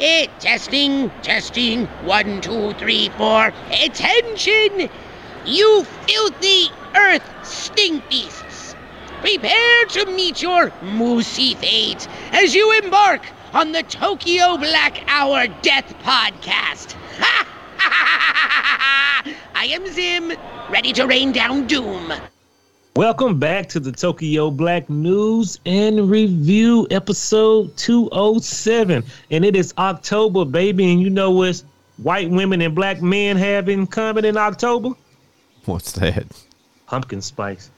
Eh, testing, testing. One, two, three, four. Attention! You filthy earth stink beasts! Prepare to meet your moosey fate as you embark on the Tokyo Black Hour Death Podcast. Ha! I am Zim, ready to rain down doom. Welcome back to the Tokyo Black News and Review episode 207. And it is October, baby. And you know what white women and black men have in common in October? What's that? Pumpkin spice.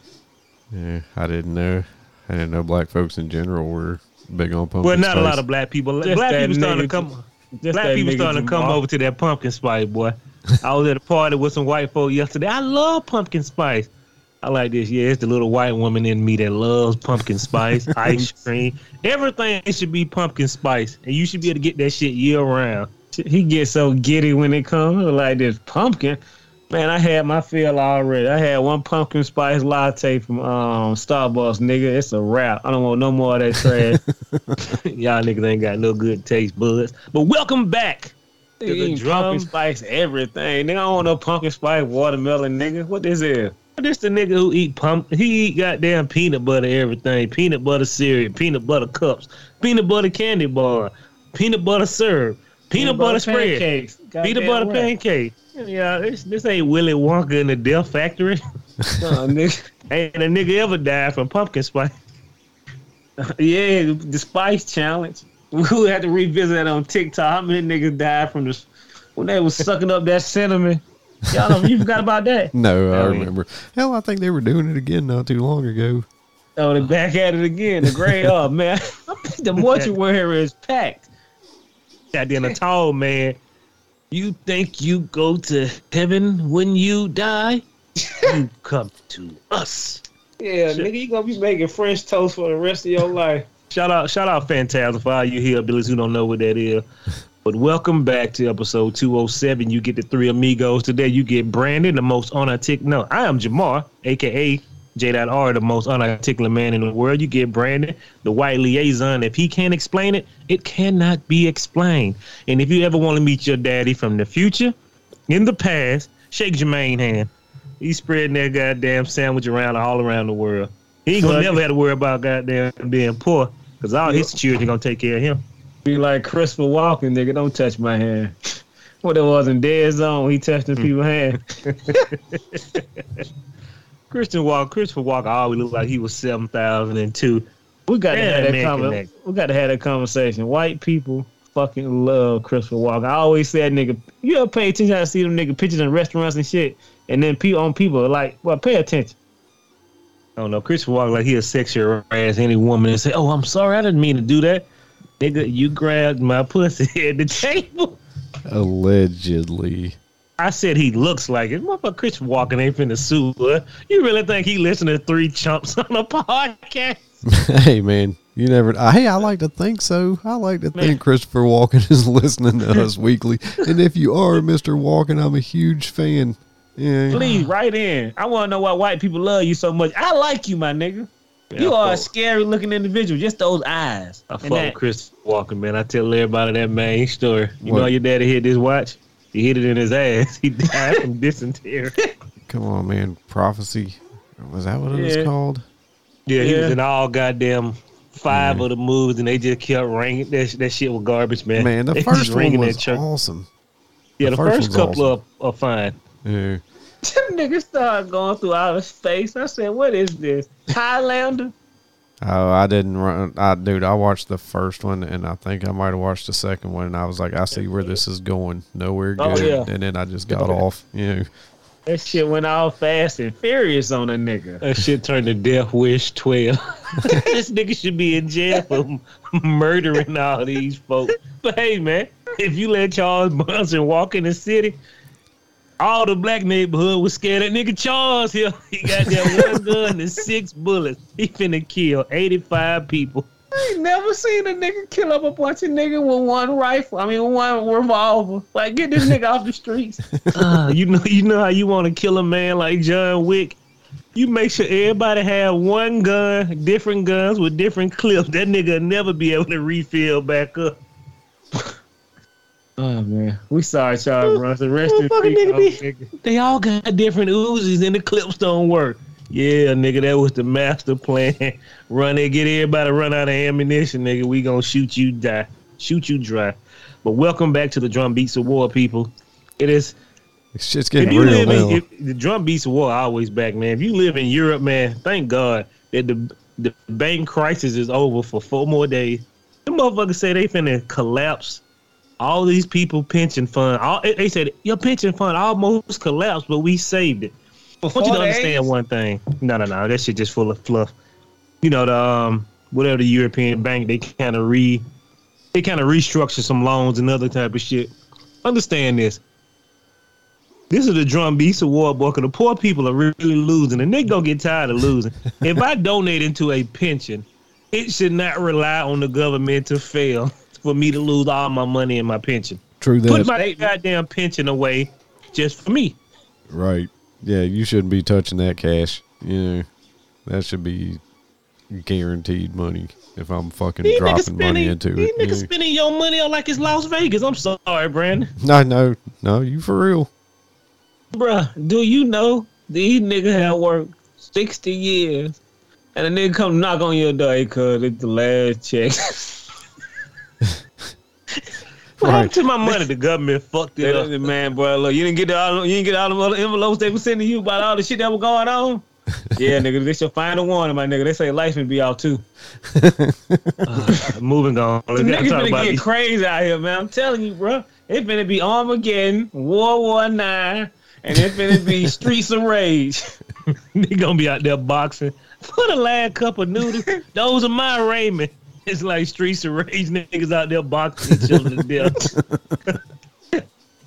Yeah, I didn't know. I didn't know black folks in general were big on pumpkin Well, not a lot of black people. Just black people starting to come. Just Black people starting to come Jamal. over to that pumpkin spice, boy. I was at a party with some white folk yesterday. I love pumpkin spice. I like this. Yeah, it's the little white woman in me that loves pumpkin spice, ice cream. Everything should be pumpkin spice, and you should be able to get that shit year round. He gets so giddy when it comes like this pumpkin. Man, I had my fill already. I had one pumpkin spice latte from um, Starbucks, nigga. It's a wrap. I don't want no more of that trash. Y'all niggas ain't got no good taste buds. But welcome back to the pumpkin spice everything. Nigga, I don't want no pumpkin spice watermelon, nigga. What this is? This the nigga who eat pump. He eat goddamn peanut butter everything. Peanut butter cereal, peanut butter cups, peanut butter candy bar, peanut butter syrup, peanut, butter, spread, pancakes. peanut butter right. pancake. Yeah, this this ain't Willy Wonka in the Death Factory. Nah, nigga. ain't a nigga ever died from pumpkin spice. Yeah, the spice challenge. We had to revisit that on TikTok. How many niggas died from this when they was sucking up that cinnamon? Y'all know you forgot about that? No, I Hell yeah. remember. Hell, I think they were doing it again not too long ago. Oh, they're back at it again. The gray up, man. the mortuary is packed. Goddamn a tall man. You think you go to heaven when you die? You come to us. Yeah, Shit. nigga, you gonna be making French toast for the rest of your life. Shout out, shout out, Phantasm for all you hillbillies who don't know what that is. But welcome back to episode 207. You get the three amigos today. You get Brandon, the most unarticulate. No, I am Jamar, aka J.R, the most unarticulate man in the world. You get Brandon, the white liaison. If he can't explain it, it cannot be explained. And if you ever want to meet your daddy from the future, in the past, shake Jermaine hand. He's spreading that goddamn sandwich around all around the world. He ain't gonna never have to worry about goddamn being poor, cause all his children gonna take care of him. Be like Christopher Walken, nigga. Don't touch my hand. What it was in Dead Zone, he touching hmm. people's hand. Christian Walker, Christopher Walker always looked like he was seven thousand and two. We got to have that man. We got to have that conversation. White people fucking love Christopher Walken. I always say that nigga. You ever pay attention? I see them nigga pictures in restaurants and shit, and then people on people are like, well, pay attention. I don't know. Christopher Walker like he'll sexual harass any woman and say, "Oh, I'm sorry, I didn't mean to do that." Nigga, you grabbed my pussy at the table. Allegedly. I said he looks like it. Motherfucker, Christopher Walker ain't finna sue her. You really think he listened to three chumps on a podcast? hey, man. You never. Uh, hey, I like to think so. I like to Man. think Christopher Walken is listening to us weekly. And if you are, Mr. Walken, I'm a huge fan. Yeah. Please, right in. I want to know why white people love you so much. I like you, my nigga. You I are a scary looking individual. Just those eyes. I And fuck that- Chris Walker, man. I tell everybody that main story. You What? know your daddy hit this watch? He hit it in his ass. He died from dysentery. Come on, man. Prophecy. Was that what it Yeah. was called? Yeah, he was in all goddamn five Yeah. of the movies, and they just kept ringing. That, that shit was garbage, man. Man, the They first just one was awesome. Yeah, the the, first first, one's couple of are fine. Yeah. Them niggas started going through outer space. I said, what is this? Highlander? Oh, I didn't run. I dude, I watched the first one, and I think I might have watched the second one, and I was like, I see where this is going. Nowhere Oh, good. yeah. And then I just got off. You know, That shit went all fast and furious on a nigga. That shit turned to Death Wish 12. this nigga should be in jail for murdering all these folks. But hey, man, if you let Charles Bronson walk in the city, all the black neighborhood was scared that nigga Charles here. He got that one gun and six bullets. He finna kill 85 people. I ain't never seen a nigga kill up a bunch of niggas with one rifle. I mean, one revolver. Like, get this nigga off the streets. Uh, you know, you know how you want to kill a man like John Wick? You make sure everybody have one gun, different guns with different clips. That nigga never be able to refill back up. Oh man, we sorry, Charles Bronson. Rest in Motherfucker, peace, nigga, old be- nigga. They all got different Uzis and the clips don't work. Yeah, nigga, that was the master plan. Run it, get everybody run out of ammunition, nigga. We gonna shoot you die, shoot you dry. But welcome back to the Drum Beats of War, people. It is It's shit's if getting you real live now. in if, the Drum Beats of War are always back, man. If you live in Europe, man, thank God that the the bank crisis is over for four more days. The motherfuckers say they finna collapse. All these people pension fund. All they- said your pension fund almost collapsed, but we saved it. I want you to understand one thing. No, no, no. That shit just full of fluff. You know the um whatever the European bank they kind of re they kind of restructure some loans and other type of shit. Understand this. This is the drum beats award book, and the poor people are really losing, and they gonna get tired of losing. if I donate into a pension, it should not rely on the government to fail for me to lose all my money and my pension. True that. Put my goddamn pension away just for me. right. Yeah, you shouldn't be touching that cash. You know, that should be guaranteed money if I'm fucking These niggas dropping money spending, into these it. niggas Yeah. spending your money on like it's Las Vegas. I'm sorry, Brandon. No, no, no, you for real. Bruh, do you know these niggas have worked 60 years and a nigga come knock on your door because it's the last check? what happened Right. to my money? The government fucked it up. man, boy, look, you didn't get all, you didn't get all the other envelopes they were sending you about all the shit that was going on. yeah, nigga, this your final warning, my nigga. They say life will be out too. Uh, moving on. Let's Niggas talk finna get these- crazy out here, man. I'm telling you, bro. It finna be Armageddon, World War Nine, and it finna be Streets of Rage. They gonna be out there boxing for the last cup of noodles. Those are my raiment. It's like streets of rage niggas out there boxing each other to death.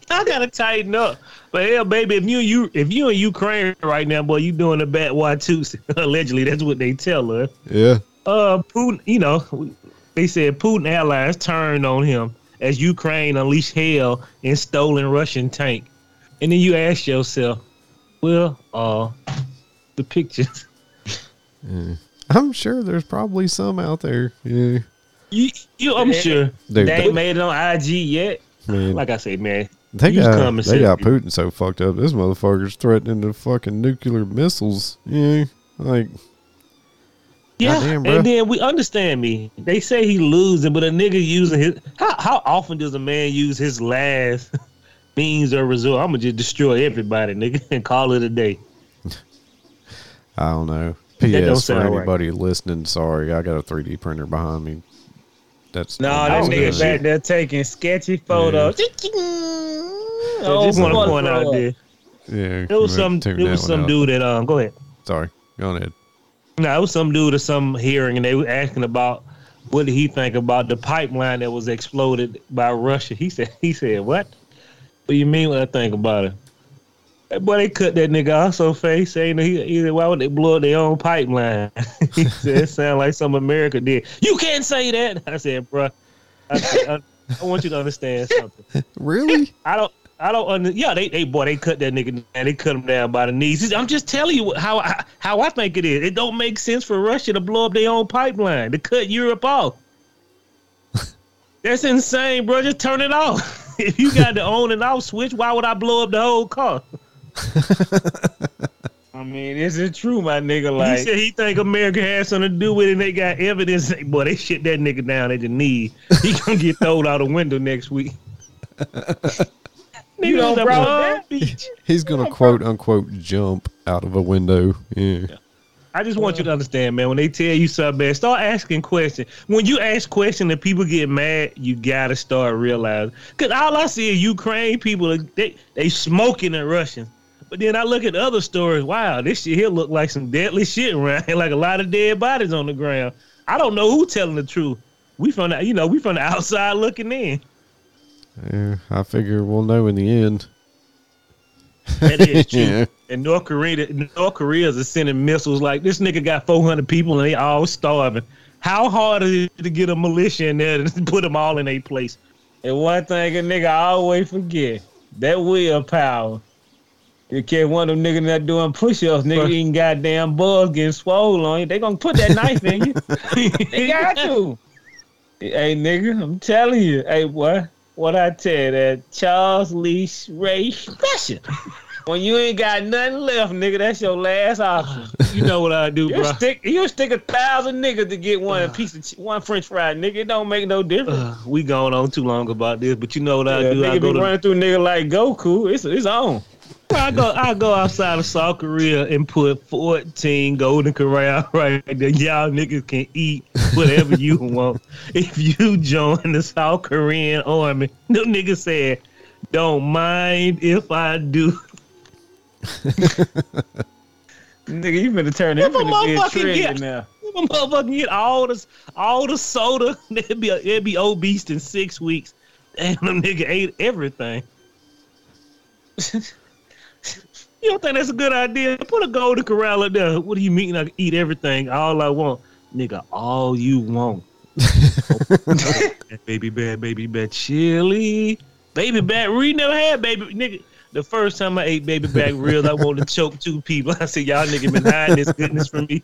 I gotta tighten up. But hell, baby, if you you if you in Ukraine right now, boy, you doing a bad Y2. Allegedly, that's what they tell her. Yeah. Uh, Putin, you know, they said Putin allies turned on him as Ukraine unleashed hell in stolen Russian tank. And then you ask yourself, well, uh, the pictures. I'm sure there's probably some out there. Yeah. You, you I'm Yeah. sure Dude, They ain't made it on IG yet. man, like I say, man. they you got they say- got Putin so fucked up. This motherfucker's threatening the fucking nuclear missiles. Yeah. Like Yeah, Goddamn, bruh. and then we understand me. They say he losing, but a nigga using his how how often does a man use his last means or resort? I'm gonna just destroy everybody, nigga, and call it a day. I don't know. That don't P.S. For sound right. anybody listening, sorry, I got a 3D printer behind me. That's No, I that nigga back there taking sketchy photos. I Oh, just want to point out bro. there. Yeah, It was I'm some. It was one some out. dude that um. Go ahead. Sorry, go ahead. No, it was some dude at some hearing, and they were asking about what did he think about the pipeline that was exploded by Russia. He said, he said, what? What do you mean what I think about it? Boy, they cut that nigga off so face saying he, he why would they blow up their own pipeline? he said, it sound like some America did. You can't say that. I said, bro, I, I, I want you to understand something. Really? I don't. I don't under. Yeah, they, they boy, they cut that nigga down. They cut him down by the knees. I'm just telling you how I, how I think it is. It don't make sense for Russia to blow up their own pipeline to cut Europe off. That's insane, bro. Just turn it off. if you got the on and off switch, why would I blow up the whole car? I mean, is it true, my nigga? Like he said he think America has something to do with it, and they got evidence. Say, Boy, they shit that nigga down at the knee. He gonna get thrown out of the window next week. You Nigga know, bro, on that- beach. He's gonna quote unquote jump out of a window. Yeah. I just want you to understand, man. When they tell you something, man, start asking questions. When you ask questions and people get mad, you gotta start realizing. Cause all I see is Ukraine people, they they smoking and Russians. But then I look at other stories. Wow, this shit here look like some deadly shit around here, like a lot of dead bodies on the ground. I don't know who telling the truth. We from the, you know, we from the outside looking in. Yeah, I figure we'll know in the end. That is true. Yeah. And North Korea, North Korea's is sending missiles like this nigga got 400 people and they all starving. How hard is it to get a militia in there to put them all in a place? and one thing a nigga always forget that willpower You catch one of them niggas that doing push-ups, nigga eating goddamn bugs, getting swole on you. They gonna put that knife in you. they got to. Hey, nigga, I'm telling you. Hey, boy, what I tell you, that Charles Lee Ray special. When you ain't got nothing left, nigga, that's your last option. You know what I do, You bro? stick, you stick a thousand niggas to get one piece of ch- one French fry, nigga. It don't make no difference. Uh, we going on too long about this, but you know what I yeah, do? I nigga go be to running through nigga like Goku. It's it's on. I go I go outside of South Korea and put 14 golden corral right there. Y'all niggas can eat whatever you want. If you join the South Korean army, no niggas said, don't mind if I do. Nigga, you finna turn it If a finna be a motherfucker trigger get- now. If a motherfucker get all this all the soda, they'd be they'd be obese in six weeks. And them nigga ate everything. You don't think that's a good idea? Put a golden corral up there. What do you mean I can eat everything? All I want, nigga, all you want. baby bad, baby bad chili. Baby back we never had baby nigga. The first time I ate baby back ribs, I wanted to choke two people. I said, Y'all nigga been hiding this goodness from me.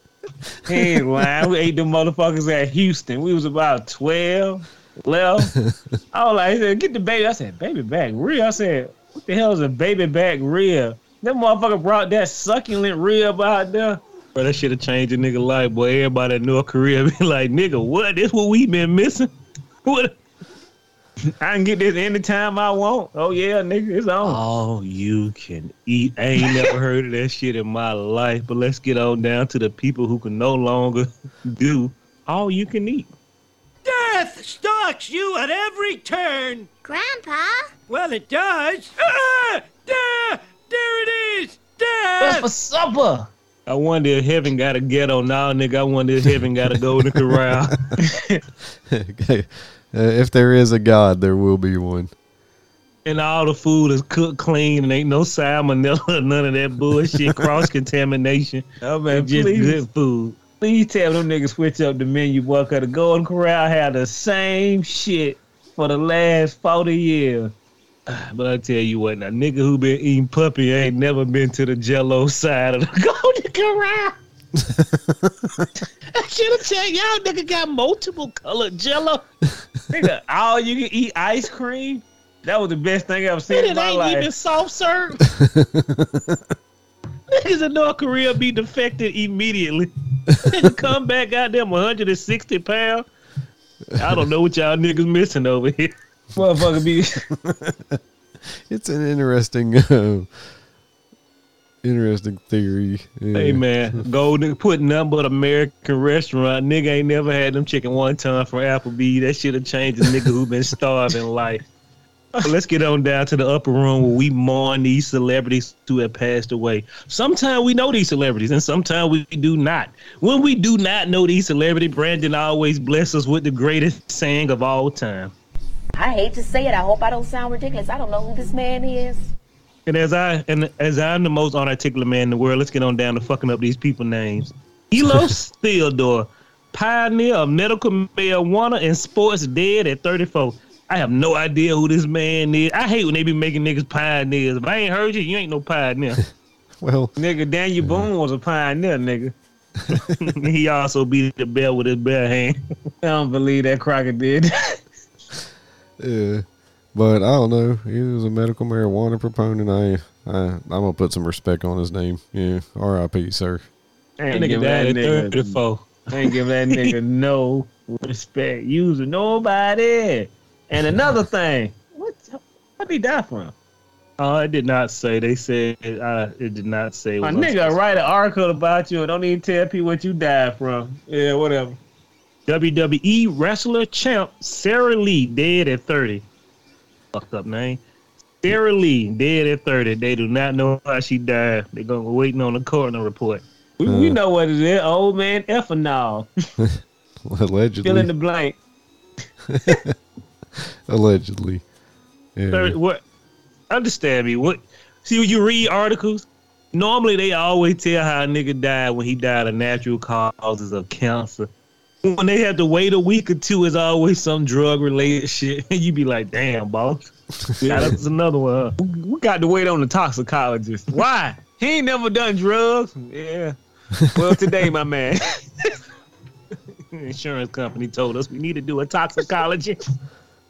He ain't lying. We ate them motherfuckers at Houston. We was about 12, 11. I was like, get the baby. I said, baby back rib. I said, what the hell is a baby back rib? That motherfucker brought that succulent rib out there. Bro, that should have changed a nigga life, boy. Everybody in North Korea be like, nigga, what? This what we been missing? What I can get this anytime I want. Oh, yeah, nigga, it's on. all you can eat. I ain't never heard of that shit in my life. But let's get on down to the people who can no longer do all you can eat. Death stalks you at every turn. Grandpa? Well, it does. Ah! There, there it is. What's Death. for supper? I wonder if heaven got a ghetto now, nigga. I wonder if heaven got a golden corral. Okay. Uh, if there is a God, there will be one. and all the food is cooked clean and ain't no salmonella, none of that bullshit, cross contamination. Oh, man, Just please. good food. Please tell them niggas switch up the menu, boy, because the Golden Corral had the same shit for the last 40 years. But I tell you what, now nigga who been eating puppy ain't never been to the Jello side of the Golden Corral. I should have tell y'all nigga got multiple colored Jello. Nigga, all you can eat ice cream? That was the best thing I've seen And in it my ain't even soft serve. Niggas in North Korea be defected immediately. Come back goddamn 160 pounds. I don't know what y'all niggas missing over here. Motherfucker be It's an interesting, uh, interesting theory. Yeah. Hey man, golden put nothing but American restaurant. Nigga ain't never had them chicken one time from Applebee. That should have changed a nigga who been starving life. Let's get on down to the upper room where we mourn these celebrities who have passed away. Sometimes we know these celebrities, and sometimes we do not. When we do not know these celebrities, Brandon always bless us with the greatest saying of all time. I hate to say it. I hope I don't sound ridiculous. I don't know who this man is. And as I and as I'm the most unarticulate man in the world, let's get on down to fucking up these people names. Elos Theodore, pioneer of medical marijuana and sports, dead at 34. I have no idea who this man is. I hate when they be making niggas pioneers. If I ain't heard you, you ain't no pioneer. Well, nigga Daniel Boone was a pioneer, nigga. he also beat the bell with his bare hand. I don't believe that Crockett did. Yeah, but I don't know. He was a medical marijuana proponent. I, I, I'm gonna put some respect on his name. Yeah, R.I.P. Sir. I ain't nigga giving that at nigga, 34. I ain't giving that nigga no respect. Using nobody. And another thing, what what did he die from? Oh, it did not say. They said uh, it did not say. My what- nigga write an article about you and don't even tell people what you died from. Yeah, whatever. WWE wrestler champ Sara Lee dead at 30. Fucked up name. Sara Lee dead at 30. They do not know how she died. They're going to waiting on the coroner report. We, we uh. know what it is. Old man ethanol. Allegedly. Fill in the blank. Allegedly. Yeah. Thirty- what? Understand me? What? See, when you read articles, normally they always tell how a nigga died when he died of natural causes of cancer. When they have to wait a week or two, it's always some drug related shit. And you'd be like, damn, boss. Yeah, that's another one. We got to wait on the toxicologist. Why? He ain't never done drugs. Yeah. Well, today, my man. Insurance company told us we need to do a toxicology.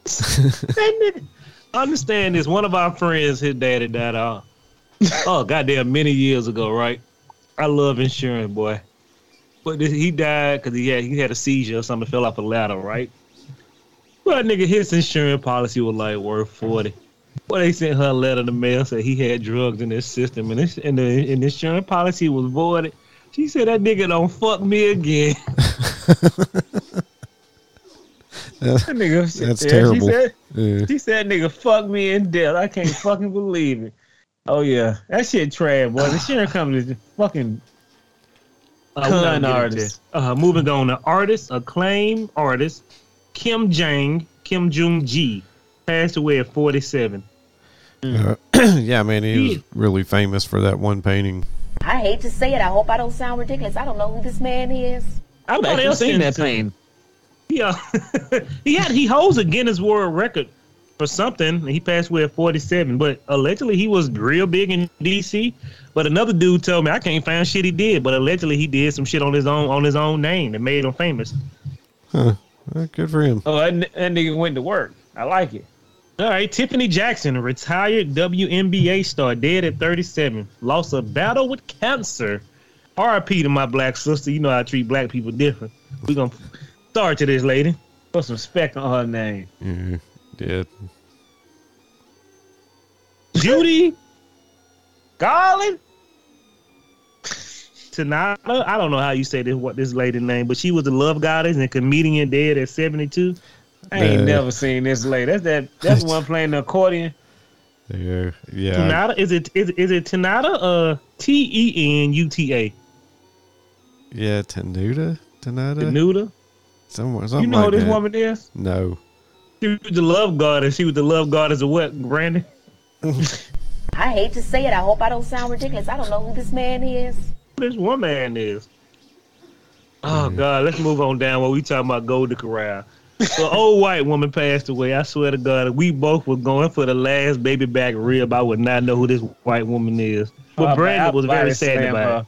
That Understand this. One of our friends, his daddy died out. Oh, goddamn, many years ago, right? I love insurance, boy. But he died because he had he had a seizure or something, fell off a ladder, right? Well, nigga, his insurance policy was like worth forty. Well, they sent her a letter in the mail said he had drugs in his system, and this and the, and the insurance policy was voided. She said that nigga don't fuck me again. That nigga, That's yeah, terrible. She said, Yeah. she said, nigga, fuck me in death. I can't fucking believe it. Oh, yeah. That shit trash, boy. The insurance company is fucking Uh, Con artist. Uh, moving on to artist, acclaimed artist Kim Jang, Kim Jung Ji, passed away at 47. Uh, yeah, man, he was really famous for that one painting. I hate to say it. I hope I don't sound ridiculous. I don't know who this man is. I've Somebody actually seen that sent it to pain. Yeah, he had he holds a Guinness World Record for something. He passed away at 47, but allegedly he was real big in DC. But another dude told me I can't find shit he did, but allegedly he did some shit on his own on his own name that made him famous. Uh, good for him. Oh, that, n- that nigga went to work. I like it. All right, Tiffany Jackson, a retired WNBA star, dead at 37. Lost a battle with cancer. RIP to my black sister. You know I treat black people different. We gonna start to this lady. Put some respect on her name. Yeah, yeah. Judy Garland. Tanada. I don't know how you say this what this lady name, but she was a love goddess and comedian dead at 72. I ain't Uh, never seen this lady. That's that. That's one playing the accordion. Yeah, yeah. Tanada is it is, is it Tanada uh T E N U T A Yeah, Tenuta? Tenuta? Tanuda? Somewhere, You know like who this that. woman is? No. She was the love goddess. She was the love goddess of what, Brandon? I hate to say it. I hope I don't sound ridiculous. I don't know who this man is. This woman is. Oh God, let's move on down while we talking about Golden Corral. The old white woman passed away. I swear to God, if we both were going for the last baby back rib, I would not know who this white woman is. But Uh, Brandon was very sad about her.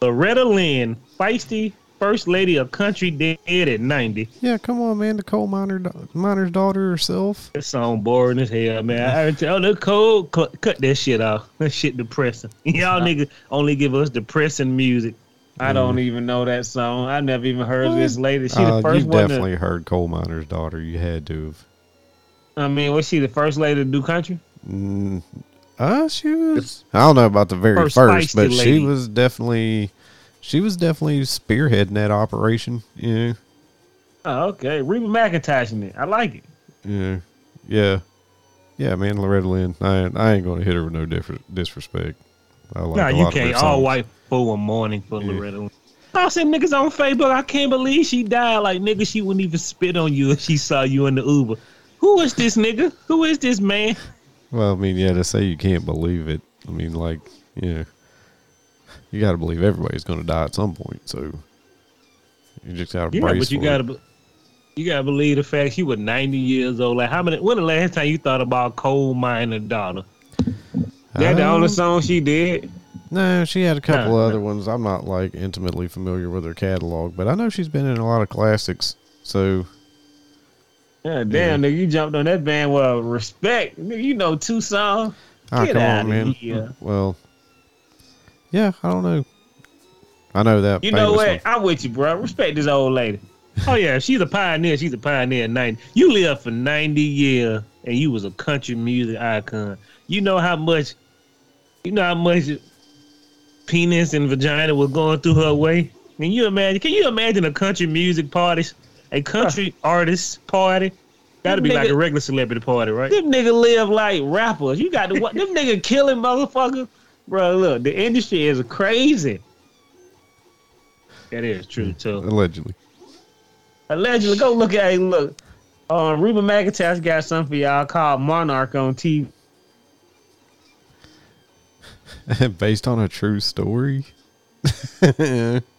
it. Loretta Lynn, feisty first lady of country, dead at 90. Yeah, come on, man. The coal miner, miner's daughter herself. That song boring as hell, man. I tell the code, cut, cut that shit off. That shit depressing. Y'all niggas only give us depressing music. I don't even know that song. I never even heard of this lady. She Uh, the first you one. To, definitely heard coal miner's daughter. You had to have. I mean, was she the first lady to do country? Mm, uh, she was. I don't know about the very First first, feisty but she was definitely. She was definitely spearheading that operation. Yeah, Oh, okay. Reba McIntosh in it. I like it. yeah, yeah, yeah. Man, Loretta Lynn. I, I ain't gonna hit her with no differ, disrespect. I like nah, you lot of her can't. All white for a morning for Yeah. Loretta. Lynn. I seen niggas on Facebook. I can't believe she died. Like nigga, she wouldn't even spit on you if she saw you in the Uber. Who is this nigga? Who is this man? Well, I mean, yeah, to say you can't believe it. I mean, like, yeah, you got to believe everybody's going to die at some point. So you just got to Yeah, brace but you gotta, be- you gotta believe the fact she was ninety years old. Like how many? When the last time you thought about coal miner daughter? That the only Um, song she did. No, she had a couple No, other ones. I'm not like intimately familiar with her catalog, but I know she's been in a lot of classics. So Yeah, damn, nigga, you jumped on that band with respect. Nigga, you know two songs. ah, Get come outta on, man. here. Well, yeah, I don't know. I know that. You know what? one. I'm with you, bro. Respect this old lady. Oh yeah, she's a pioneer. She's a pioneer. at Ninety. You lived for ninety years, and you was a country music icon. You know how much, you know how much penis and vagina was going through her way. Can you imagine? Can you imagine a country music party, a country artist party? Got to be like a regular celebrity party, right? Them nigga live like rappers. You got to what? Them nigga killing motherfuckers. Bro, look, the industry is crazy. That is true too. Allegedly. Allegedly, go look at hey, look. Um, Reba McIntosh got something for y'all called Monarch on TV. Based on a true story.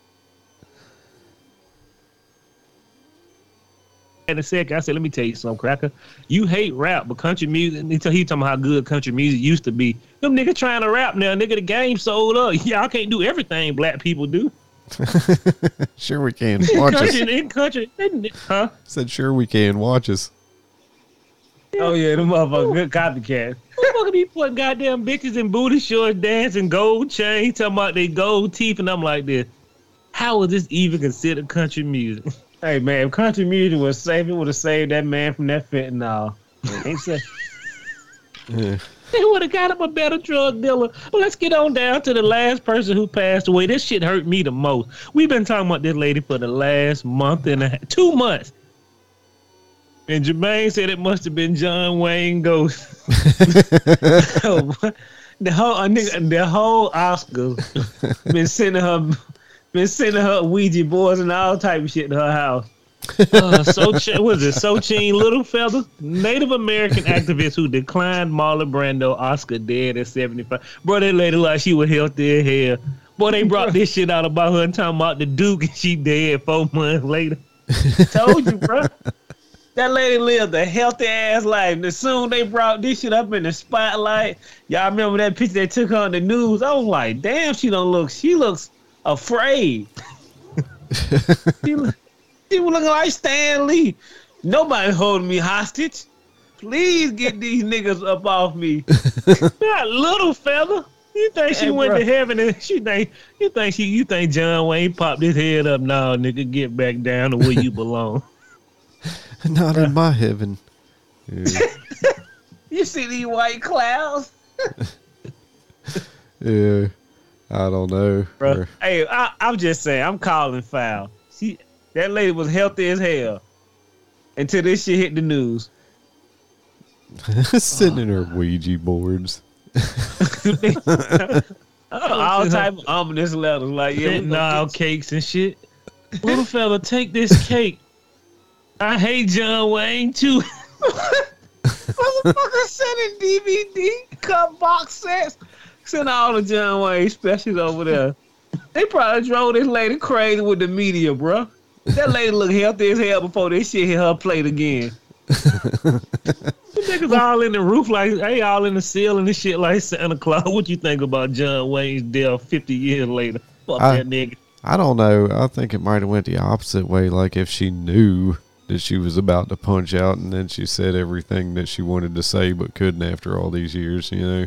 in a second. I said, let me tell you something, Cracker. You hate rap, but country music, until he talking about how good country music used to be. Them niggas trying to rap now, nigga, the game sold up. Y'all can't do everything black people do. Sure we can. Watch us. country, in country, huh? Said sure we can. Watch us. Oh yeah, them motherfuckers good copycat. Motherfucker be putting goddamn bitches in booty shorts, dancing, gold chain, talking about they gold teeth, and I'm like this. How is this even considered country music? Hey man, if country music was safe, it would have saved that man from that fentanyl. Ain't so- Yeah. They would have got him a better drug dealer. Well, let's get on down to the last person who passed away. This shit hurt me the most. We've been talking about this lady for the last month and a half, two months. And Jermaine said it must have been John Wayne Ghost. the whole uh, nigga, the whole Oscars been sending her, been sending her Ouija boards and all type of shit to her house. Uh, so was it Sochine Littlefeather, Native American activist who declined Marlon Brando Oscar dead at 75. Bro, that lady like she was healthy as hell. Boy, they brought this shit out about her and talking about the Duke and she dead four months later. Told you, bro. That lady lived a healthy ass life. And as soon they brought this shit up in the spotlight, y'all remember that picture they took her on the news? I was like, damn, she don't look. She looks afraid. she, look- she was looking like Stan Lee. Nobody holding me hostage. Please get these niggas up off me. That little fella. You think she Hey, went bro. to heaven and she think you think she you think John Wayne popped his head up? No, nigga, get back down to where you belong. Not in my heaven. Yeah. You see these white clouds? yeah. I don't know. bro. Or- Hey, I, I'm just saying, I'm calling foul. She, that lady was healthy as hell until this shit hit the news. Sitting in her Ouija boards. All type of ominous letters, like yeah, we gonna Fentanyl get cakes and shit. Little fella, take this cake. I hate John Wayne too. Motherfucker sending DVD cut box sets, send all the John Wayne specials over there. They probably drove this lady crazy with the media, bro. That lady look healthy as hell before this shit hit her plate again. You niggas all in the roof like hey, all in the ceiling and shit like Santa Claus. What you think about John Wayne's death fifty years later? Fuck I- that nigga. I don't know. I think it might have went the opposite way. Like if she knew that she was about to punch out, and then she said everything that she wanted to say but couldn't after all these years. You know,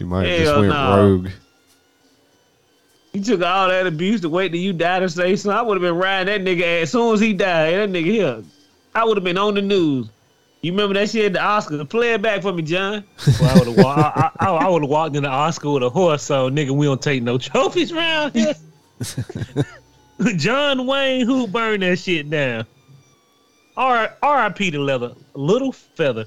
she might have just went no. rogue. You took all that abuse to wait till you die to say something. I would have been riding that nigga ass. as soon as he died. That nigga here, I would have been on the news. You remember that shit at the Oscars? Play it back for me, John. Well, I would have walked. I, I, I would have walked in the Oscar with a horse. So nigga, we don't take no trophies around here. John Wayne, who burned that shit down? R. R.I.P. to leather, little feather.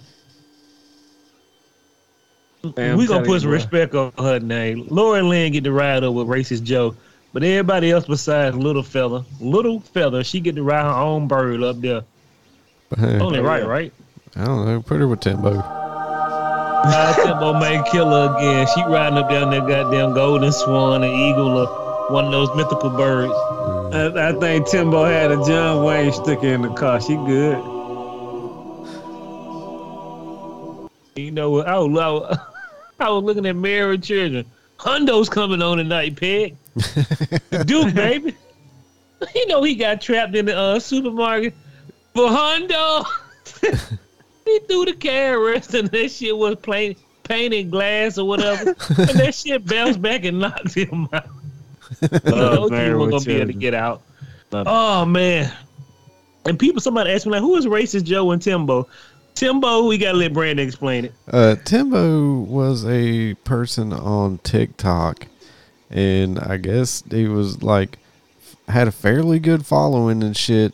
Man, we gonna put some respect on her name. Lauren Lynn get to ride up with racist Joe, but everybody else besides little fella, little feather, she get to ride her own bird up there. Hey, Only Oh, right, right? I don't know. Put her with Timbo. Uh, Timbo may kill her again. She riding up down that goddamn golden swan, an eagle, or one of those mythical birds. I, I think Timbo had a John Wayne sticker in the car. She good. You know what? I was, I was, looking at married children. Hondo's coming on tonight, Peg. The Duke, baby. You know he got trapped in the uh, supermarket for Hondo. he threw the carrot and that shit was plain, painted glass or whatever. and that shit bounced back and knocked him out. Love Those Married people gonna be able to get out. Love Oh man. And people somebody asked me like, who is racist Joe and Timbo? Timbo, we gotta let Brandon explain it. Uh, Timbo was a person on TikTok, and I guess he was like had a fairly good following and shit.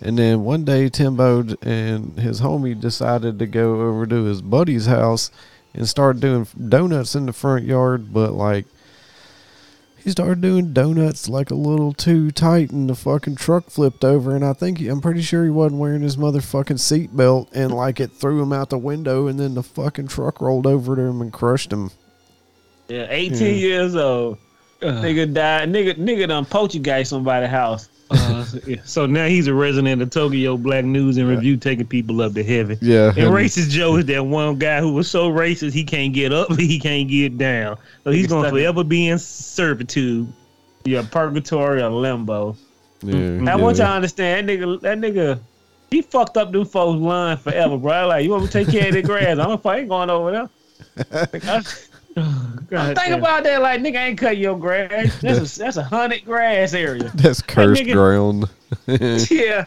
And then one day, Timbo and his homie decided to go over to his buddy's house and start doing donuts in the front yard, but like he started doing donuts like a little too tight, and the fucking truck flipped over. And I think he, I'm pretty sure he wasn't wearing his motherfucking seatbelt, and like it threw him out the window, and then the fucking truck rolled over to him and crushed him. Yeah, 18 Yeah. years old. Nigga died. Nigga, nigga done poltergeist somebody's house. Uh, so now he's a resident of Tokyo Black News and Review, taking people up to heaven. Yeah. And racist Joe is that one guy who was so racist he can't get up, he can't get down. So he's gonna forever be in servitude. Yeah, purgatory or limbo. Yeah, I want y'all to understand that nigga. That nigga, he fucked up them folks' line forever, bro. Like you want me to take care of the grass? I'm I ain't going over there. God Think damn. about that, like nigga ain't cut your grass. That's a that's a hunted grass area. That's cursed nigga- ground. Yeah,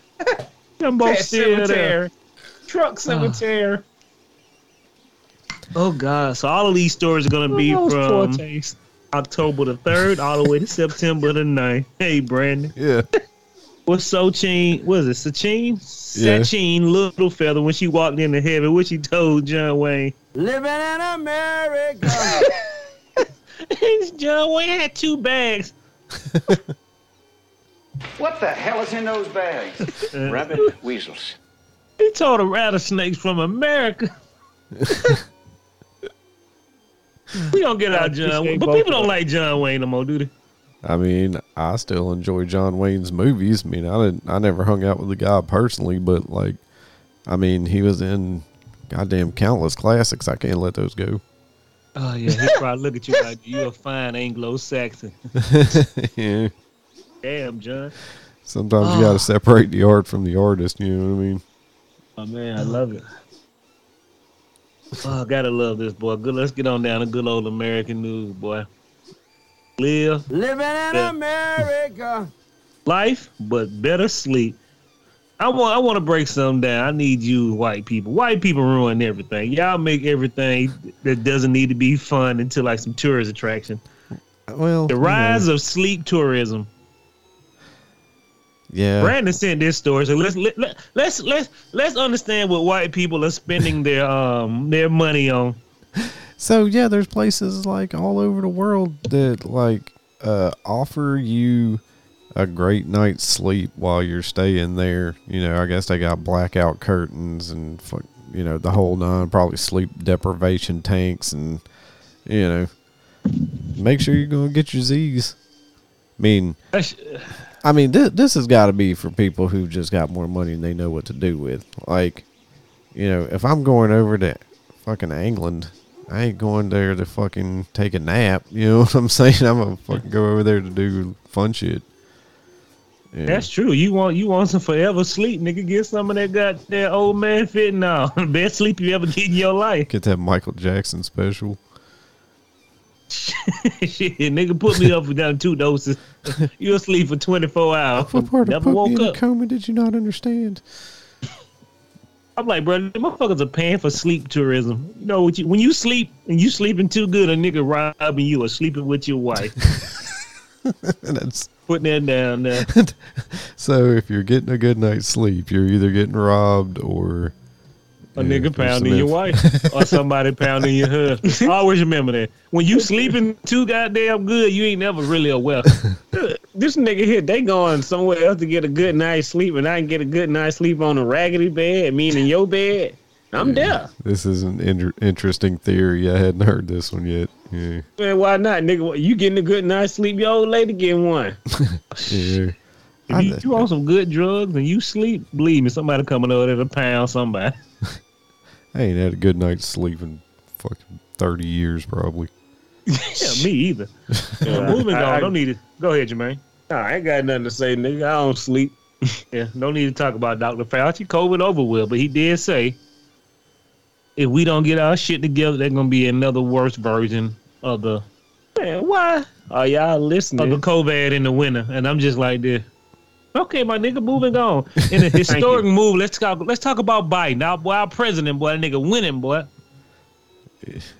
Them both still there. cemetery, truck ah. cemetery. Oh God! So all of these stories are gonna oh, be from. October the third all the way to September the 9th. Hey, Brandon. yeah. What's Sochin? What is it? Sachin? Yeah. Sachin Little Feather when she walked into heaven, what she told John Wayne? Living in America. John Wayne had two bags. What the hell is in those bags? Uh. Rabbit weasels. He told her rattlesnakes from America. we don't get out John Wayne, but people don't like John Wayne no more, do they? I mean, I still enjoy John Wayne's movies. I mean, I didn't, I never hung out with the guy personally, but like, I mean, he was in goddamn countless classics. I can't let those go. Oh yeah, he probably look at you like you're a fine Anglo-Saxon. yeah. Damn, John. Sometimes you ah. got to separate the art from the artist. You know what I mean? Oh man, I love it. Oh, gotta love this boy. Good. Let's get on down to good old American news, boy. Live Living in America. life, but better sleep. I want. I want to break something down. I need you, white people. White people ruin everything. Y'all make everything that doesn't need to be fun into like some tourist attraction. Well, The you know, rise of sleep tourism. yeah. Brandon sent this story, so let's let, let, let's let's let's understand what white people are spending their um their money on. So yeah, there's places like all over the world that like uh, offer you a great night's sleep while you're staying there. You know, I guess they got blackout curtains and you know the whole nine. Probably sleep deprivation tanks and you know, make sure you're gonna get your Z's. I mean, I mean, this this has got to be for people who just got more money and they know what to do with. Like, you know, if I'm going over to fucking England, I ain't going there to fucking take a nap. You know what I'm saying? I'm gonna fucking go over there to do fun shit. Yeah. That's true. You want you want some forever sleep, nigga. Get some of that goddamn old man fit now. Best sleep you ever get in your life. Get that Michael Jackson special. Shit, nigga, put me up for down two doses. You'll sleep for twenty four hours. What part Never woke up. coma did you not understand? I'm like, bro, the motherfuckers are paying for sleep tourism. You know, you, when you sleep and you sleeping too good, a nigga robbing you or sleeping with your wife. That's Putting that down there. so. If you're getting a good night's sleep, you're either getting robbed or A Yeah, nigga pounding your wife or somebody pounding your husband. Always remember that. When you sleeping too goddamn good, you ain't never really aware. This nigga here, they going somewhere else to get a good night's sleep, and I can get a good night's sleep on a raggedy bed, meaning your bed. I'm there. This is an inter- interesting theory. I hadn't heard this one yet. Yeah. Man, why not, nigga? You getting a good night's sleep, your old lady getting one. Yeah. If you, you on some good drugs and you sleep, believe me, somebody coming over there to pound somebody. I ain't had a good night's sleep in fucking 30 years, probably. Yeah, me either. Yeah, moving on. I- don't need it. Go ahead, Jermaine. Nah, I ain't got nothing to say, nigga. I don't sleep. Yeah, no need to talk about Dr. Fauci. COVID over with, but he did say if we don't get our shit together, there's gonna be another worse version of the Man, why? Are y'all listening? of the? COVID in the winter. And I'm just like this. Okay, my nigga, moving on. In a historic move, let's talk. Let's talk about Biden. Now, boy, our president, boy, that nigga winning, boy.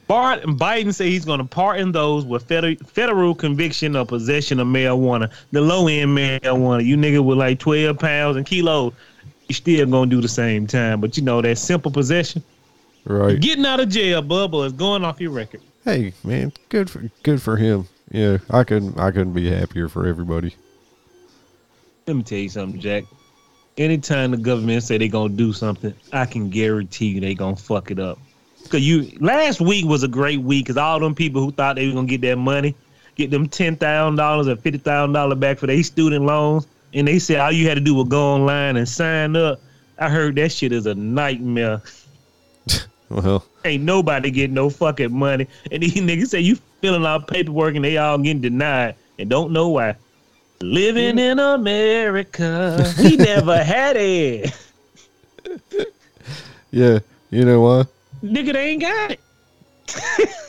Bart Biden say he's going to pardon those with federal, federal conviction of possession of marijuana, the low end marijuana. You nigga with like 12 pounds and kilos, you still going to do the same time. But you know, that simple possession, Right. getting out of jail, bubble is going off your record. Hey, man, good for good for him. Yeah, I couldn't I couldn't be happier for everybody. Let me tell you something, Jack. Anytime the government say they gonna do something, I can guarantee you they gonna fuck it up. Cause you last week was a great week because all them people who thought they were gonna get that money, get them ten thousand dollars or fifty thousand dollars back for their student loans, and they said all you had to do was go online and sign up. I heard that shit is a nightmare. Well, Ain't nobody getting no fucking money. And these niggas say you filling out paperwork and they all getting denied and don't know why. Living in America, we never had it. yeah, you know why? Nigga, they ain't got it.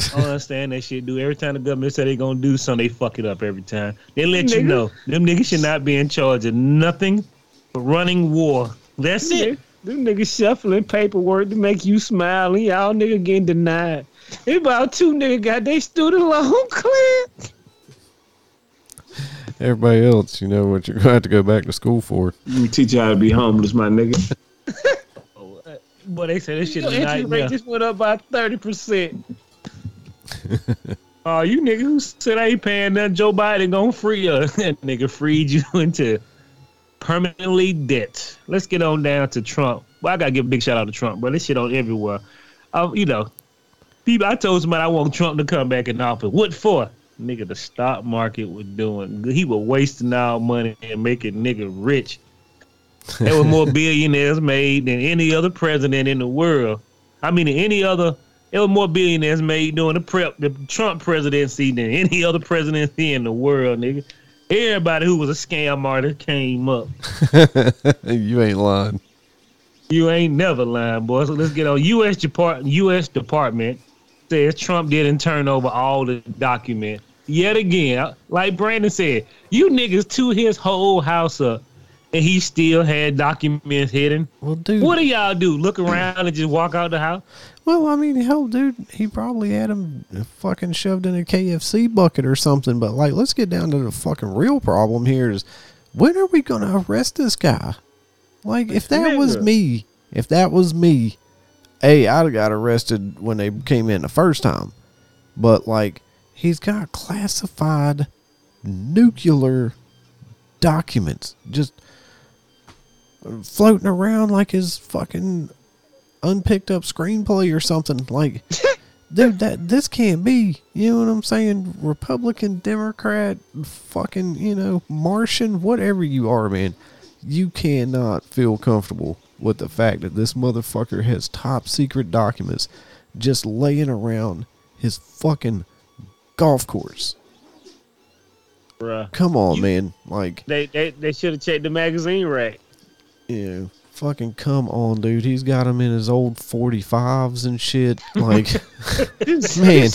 I don't understand that shit, dude. Every time the government say they gonna do something, they fuck it up every time. They let you know them niggas should not be in charge of nothing but running war. That's it. Them niggas shuffling paperwork to make you smile, and y'all nigga getting denied. It's about two niggas got their student loan cleared. Everybody else, you know what you're gonna have to go back to school for. Let me teach you how to be homeless, my nigga. Boy, they say this shit Your is a interest nightmare. rate just went up by thirty percent. Oh, you niggas who said I ain't paying nothing, Joe Biden gonna free us. That nigga freed you into permanently debt. Let's get on down to Trump. Well, I gotta give a big shout out to Trump, bro. This shit on everywhere. Um, you know, people. I told somebody I want Trump to come back in office. What for? Nigga, the stock market was doing. He was wasting our money and making nigga rich. There were more billionaires made than any other president in the world. I mean, any other. There were more billionaires made during the prep, the Trump presidency than any other presidency in the world, nigga. Everybody who was a scam artist came up. you ain't lying. You ain't never lying, boy. So let's get on. U.S. Depart U.S. Department says Trump didn't turn over all the documents. Yet again, like Brandon said, you niggas to his whole house up, and he still had documents hidden. Well, dude. What do y'all do? Look around and just walk out the house? Well, I mean, hell, dude, he probably had him fucking shoved in a KFC bucket or something. But like, let's get down to the fucking real problem here: is when are we gonna arrest this guy? Like, if that was me, if that was me, hey, I'd have got arrested when they came in the first time. But like, he's got classified nuclear documents just floating around like his fucking unpicked up screenplay or something. Like, dude, that this can't be. You know what I'm saying? Republican, Democrat, fucking, you know, Martian, whatever you are, man. You cannot feel comfortable with the fact that this motherfucker has top secret documents just laying around his fucking golf course. Bruh. Come on, You- man. Like, They they, they should have checked the magazine rack. Yeah. fucking come on, dude. He's got him in his old 45s and shit. Like, man,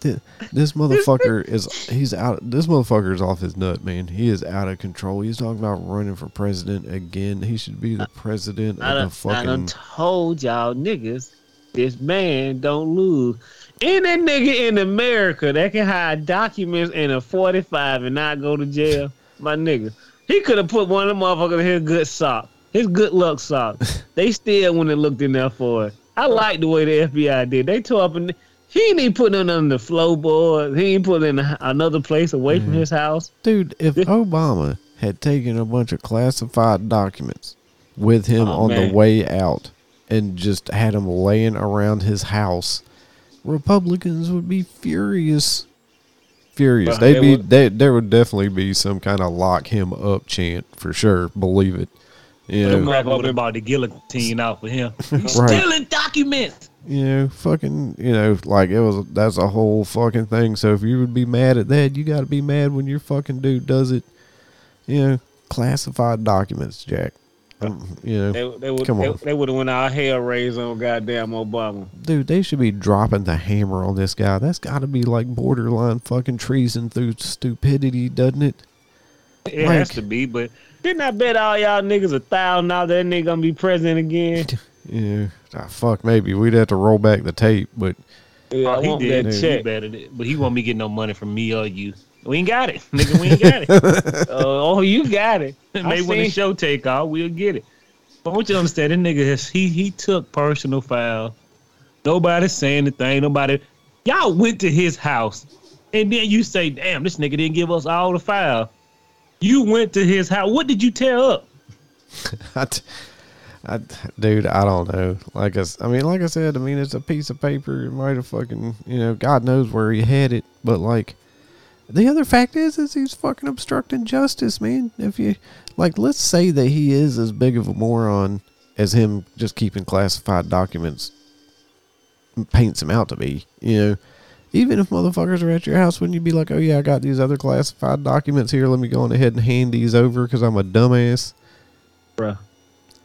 th- this motherfucker is, he's out, this motherfucker is off his nut, man. He is out of control. He's talking about running for president again. He should be the president I of the done, I done fucking. told y'all niggas, this man don't lose. That nigga in America that can hide documents in a 45 and not go to jail? My nigga. He could have put one of them motherfuckers in his good sock. His good luck sock. they still wouldn't have looked in there for it. I like the way the FBI did. They tore up and he ain't even putting it on the floorboard. He ain't put it in another place away from mm. his house. Dude, if Obama had taken a bunch of classified documents with him Oh, on man. the way out and just had them laying around his house, Republicans would be furious. Furious. Well, They'd be would- they, there would definitely be some kind of lock him up chant for sure. Believe it. Yeah. Them know, motherfuckers would have bought the guillotine out for him. right. Stealing documents. You know, fucking, you know, like it was, that's a whole fucking thing. So if you would be mad at that, you got to be mad when your fucking dude does it. You know, classified documents, Jack. You know, They, they would Come they, on. they would have went out hell raised on goddamn Obama. dude, they should be dropping the hammer on this guy. That's got to be like borderline fucking treason through stupidity, doesn't it? It Like- has to be, but Didn't I bet all y'all niggas a thousand dollars that nigga gonna be president again? Yeah, ah, fuck, maybe we'd have to roll back the tape, but Yeah, I oh, he want did. that He check. better than- but he won't be getting no money from me or you. We ain't got it, nigga. We ain't got it. Uh, oh, you got it. Maybe when the show take off, we'll get it. But I want you to understand, this nigga has he he took personal foul. Nobody saying anything. Nobody. Y'all went to his house, and then you say, "Damn, this nigga didn't give us all the file." You went to his house. What did you tear up? I, t- I, dude, I don't know. Like I, I mean, like I said, I mean, it's a piece of paper. It might have fucking, you know, God knows where he had it, but like, the other fact is, is he's fucking obstructing justice, man. If you like, let's say that he is as big of a moron as him just keeping classified documents paints him out to be. You know, even if motherfuckers are at your house, wouldn't you be like, oh yeah, I got these other classified documents here. Let me go on ahead and hand these over because I'm a dumbass. Bruh.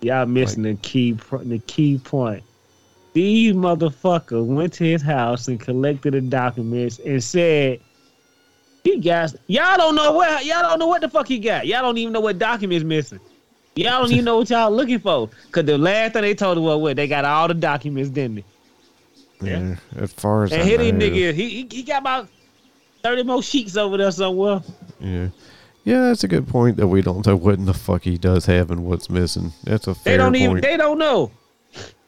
Y'all missing the key the key point. These motherfuckers went to his house and collected the documents and said, "You guys, y'all don't know what y'all don't know what the fuck he got. Y'all don't even know what documents missing. Y'all don't even know what y'all looking for. Cause the last thing they told us was what they got all the documents, didn't they? Yeah. As far as And I here these know, niggas, he, he he got about thirty more sheets over there somewhere. Yeah. Yeah, that's a good point that we don't know what in the fuck he does have and what's missing. That's a fair They don't point. even they don't know.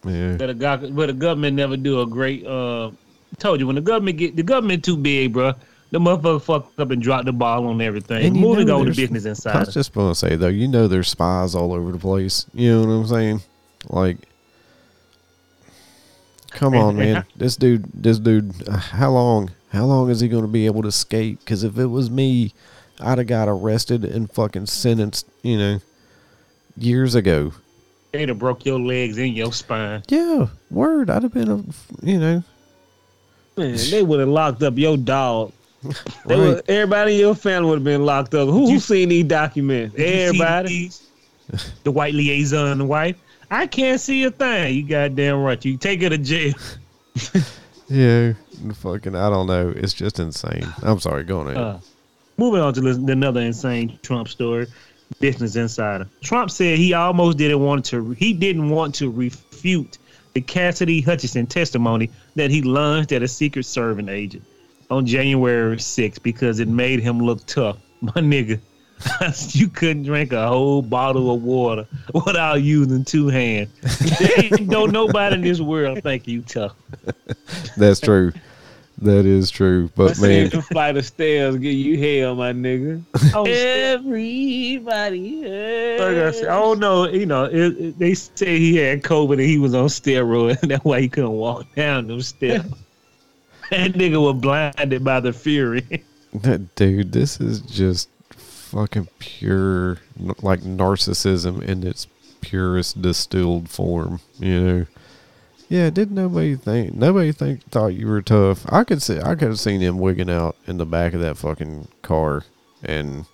yeah. But the, gov- but the government never do a great. Uh, told you when the government get the government too big, bro. The motherfucker fucked up and dropped the ball on everything. And Moving on to business I inside. was just going to say though, you know, there's spies all over the place. You know what I'm saying? Like, come on, man. This dude, this dude. Uh, how long? How long is he going to be able to escape? Because if it was me, I'd have got arrested and fucking sentenced. You know, years ago. They'd have broke your legs and your spine. Yeah, word. I'd have been a, you know, Man, they would have locked up your dog. They right. would, everybody in your family would have been locked up. Who, who You- seen these documents? Did you see Everybody. these? the white liaison the wife. I can't see a thing. You goddamn right. You take her to jail. Yeah, fucking. I don't know. It's just insane. I'm sorry. Go on. Uh, moving on to listen, another insane Trump story. Business Insider. Trump said he almost didn't want to. He didn't want to refute the Cassidy Hutchinson testimony that he lunged at a Secret Service agent on January 6th because it made him look tough. My nigga, you couldn't drink a whole bottle of water without using two hands. There ain't no nobody in this world think you tough. That's true. That is true. But man, the flight of stairs give you hell, my nigga. Oh, Everybody. Like I said, I don't know. You know, it, it- they say he had COVID and he was on steroids, that's why he couldn't walk down them steps. that nigga was blinded by the fury. that dude, this is just fucking pure, like narcissism in its purest distilled form. You know. Yeah, did nobody think? Nobody think thought you were tough. I could see. I could have seen him wigging out in the back of that fucking car, and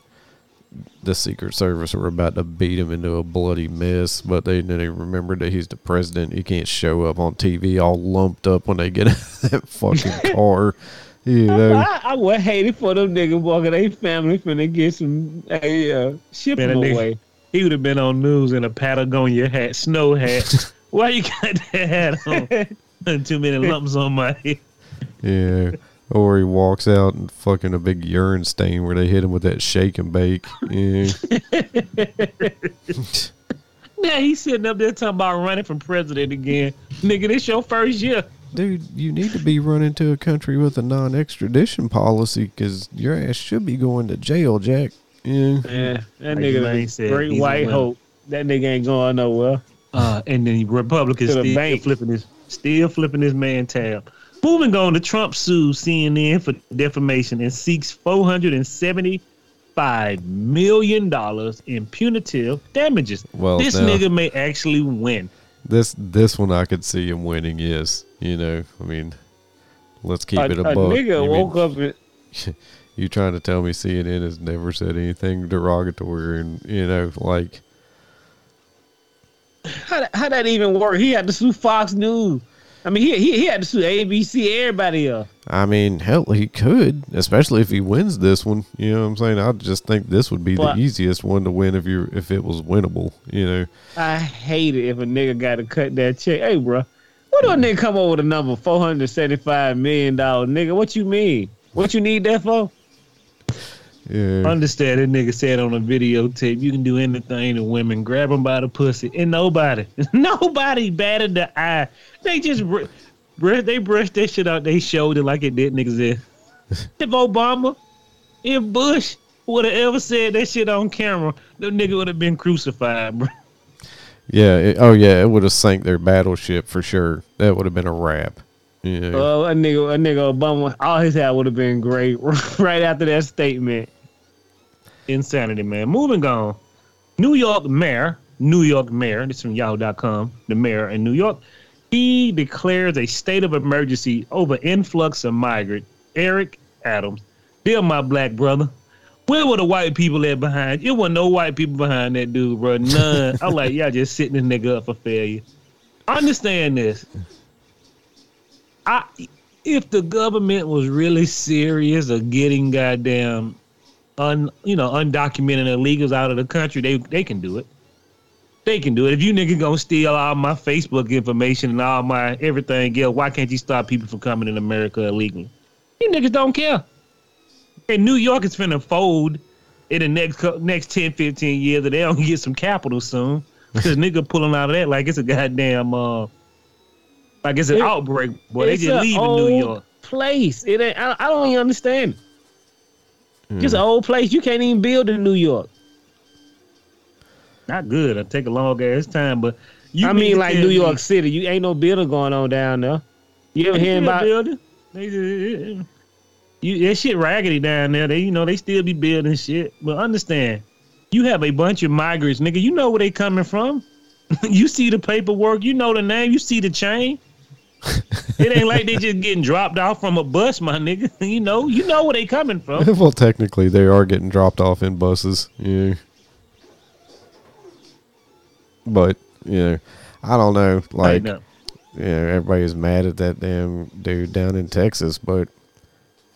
the Secret Service were about to beat him into a bloody mess. But they then they remembered that he's the president. He can't show up on TV all lumped up when they get out of that fucking car. You know. I, I would hate it for them niggas walking their family finna get some hey, uh, ship Man, them that nigga- away. He would have been on news in a Patagonia hat, snow hat. why you got that hat on? Too many lumps on my head. Yeah. Or he walks out and fucking a big urine stain where they hit him with that shake and bake. Yeah. Now he's sitting up there talking about running for president again. Nigga, this your first year. Dude, you need to be running to a country with a non extradition policy because your ass should be going to jail, Jack. Yeah. Yeah, that Like nigga Lane is said, great he's white winner. hope. That nigga ain't going nowhere. Uh, and then Republicans the still bank. flipping this, still flipping this man tab. Moving on, the Trump sues CNN for defamation and seeks four hundred and seventy-five million dollars in punitive damages. Well, this now- nigga may actually win. This this one I could see him winning, yes. You know, I mean, let's keep a, it a a nigga You mean, woke up and you trying to tell me CNN has never said anything derogatory and, you know, like, how, how that even work? He had to sue Fox News. I mean, he he, he had to sue ABC, everybody else. I mean, hell, he could, especially if he wins this one. You know what I'm saying? I just think this would be But- the easiest one to win if you if it was winnable. You know, I hate it if a nigga got to cut that check. Hey, bro, what do a nigga come up with a number four hundred seventy five million dollars? Nigga, what you mean? What you need that for? Yeah. Understand that nigga said on a videotape, you can do anything to women, grab them by the pussy, and nobody, nobody batted the eye. They just, br- br- they brushed that shit out they showed it like it didn't exist. if Obama, if Bush would have ever said that shit on camera, the nigga would have been crucified, bro. Yeah. It, oh, yeah. It would have sank their battleship for sure. That would have been a wrap. Yeah. Oh, a nigga, a nigga Obama, all his hat would have been great right after that statement. Insanity, man. Moving on. New York mayor, New York mayor, this is from yahoo.com, the mayor in New York, he declares a state of emergency over influx of migrant. Eric Adams, dear my black brother, where were the white people at behind? It wasn't no white people behind that dude, bro. None. I'm like, y'all just sitting this nigga up for failure. Understand this. I if the government was really serious of getting goddamn un you know undocumented illegals out of the country, they they can do it. They can do it. If you nigga gonna steal all my Facebook information and all my everything else, why can't you stop people from coming in America illegally? You niggas don't care. And New York is finna fold in the next next 10, 15 years if they don't get some capital soon. Because nigga pulling out of that like it's a goddamn uh like it's an It- outbreak. Boy, they just leaving New York. Place. It ain't. I, I don't even understand. Just Mm. an old place. You can't even build in New York. Not good. It'll take a long ass time, but you I mean like New me- York City. You ain't no building going on down there. You ever hear about? building. They, you, that shit raggedy down there. They, you know, they still be building shit. But understand, you have a bunch of migrants, nigga. You know where they coming from. you see the paperwork. You know the name. You see the chain. It ain't like they just getting dropped off from a bus, my nigga. You know, you know where they coming from. well, technically, they are getting dropped off in buses. Yeah. But you know, I don't know. Like, Tighten up. yeah, everybody's mad at that damn dude down in Texas, but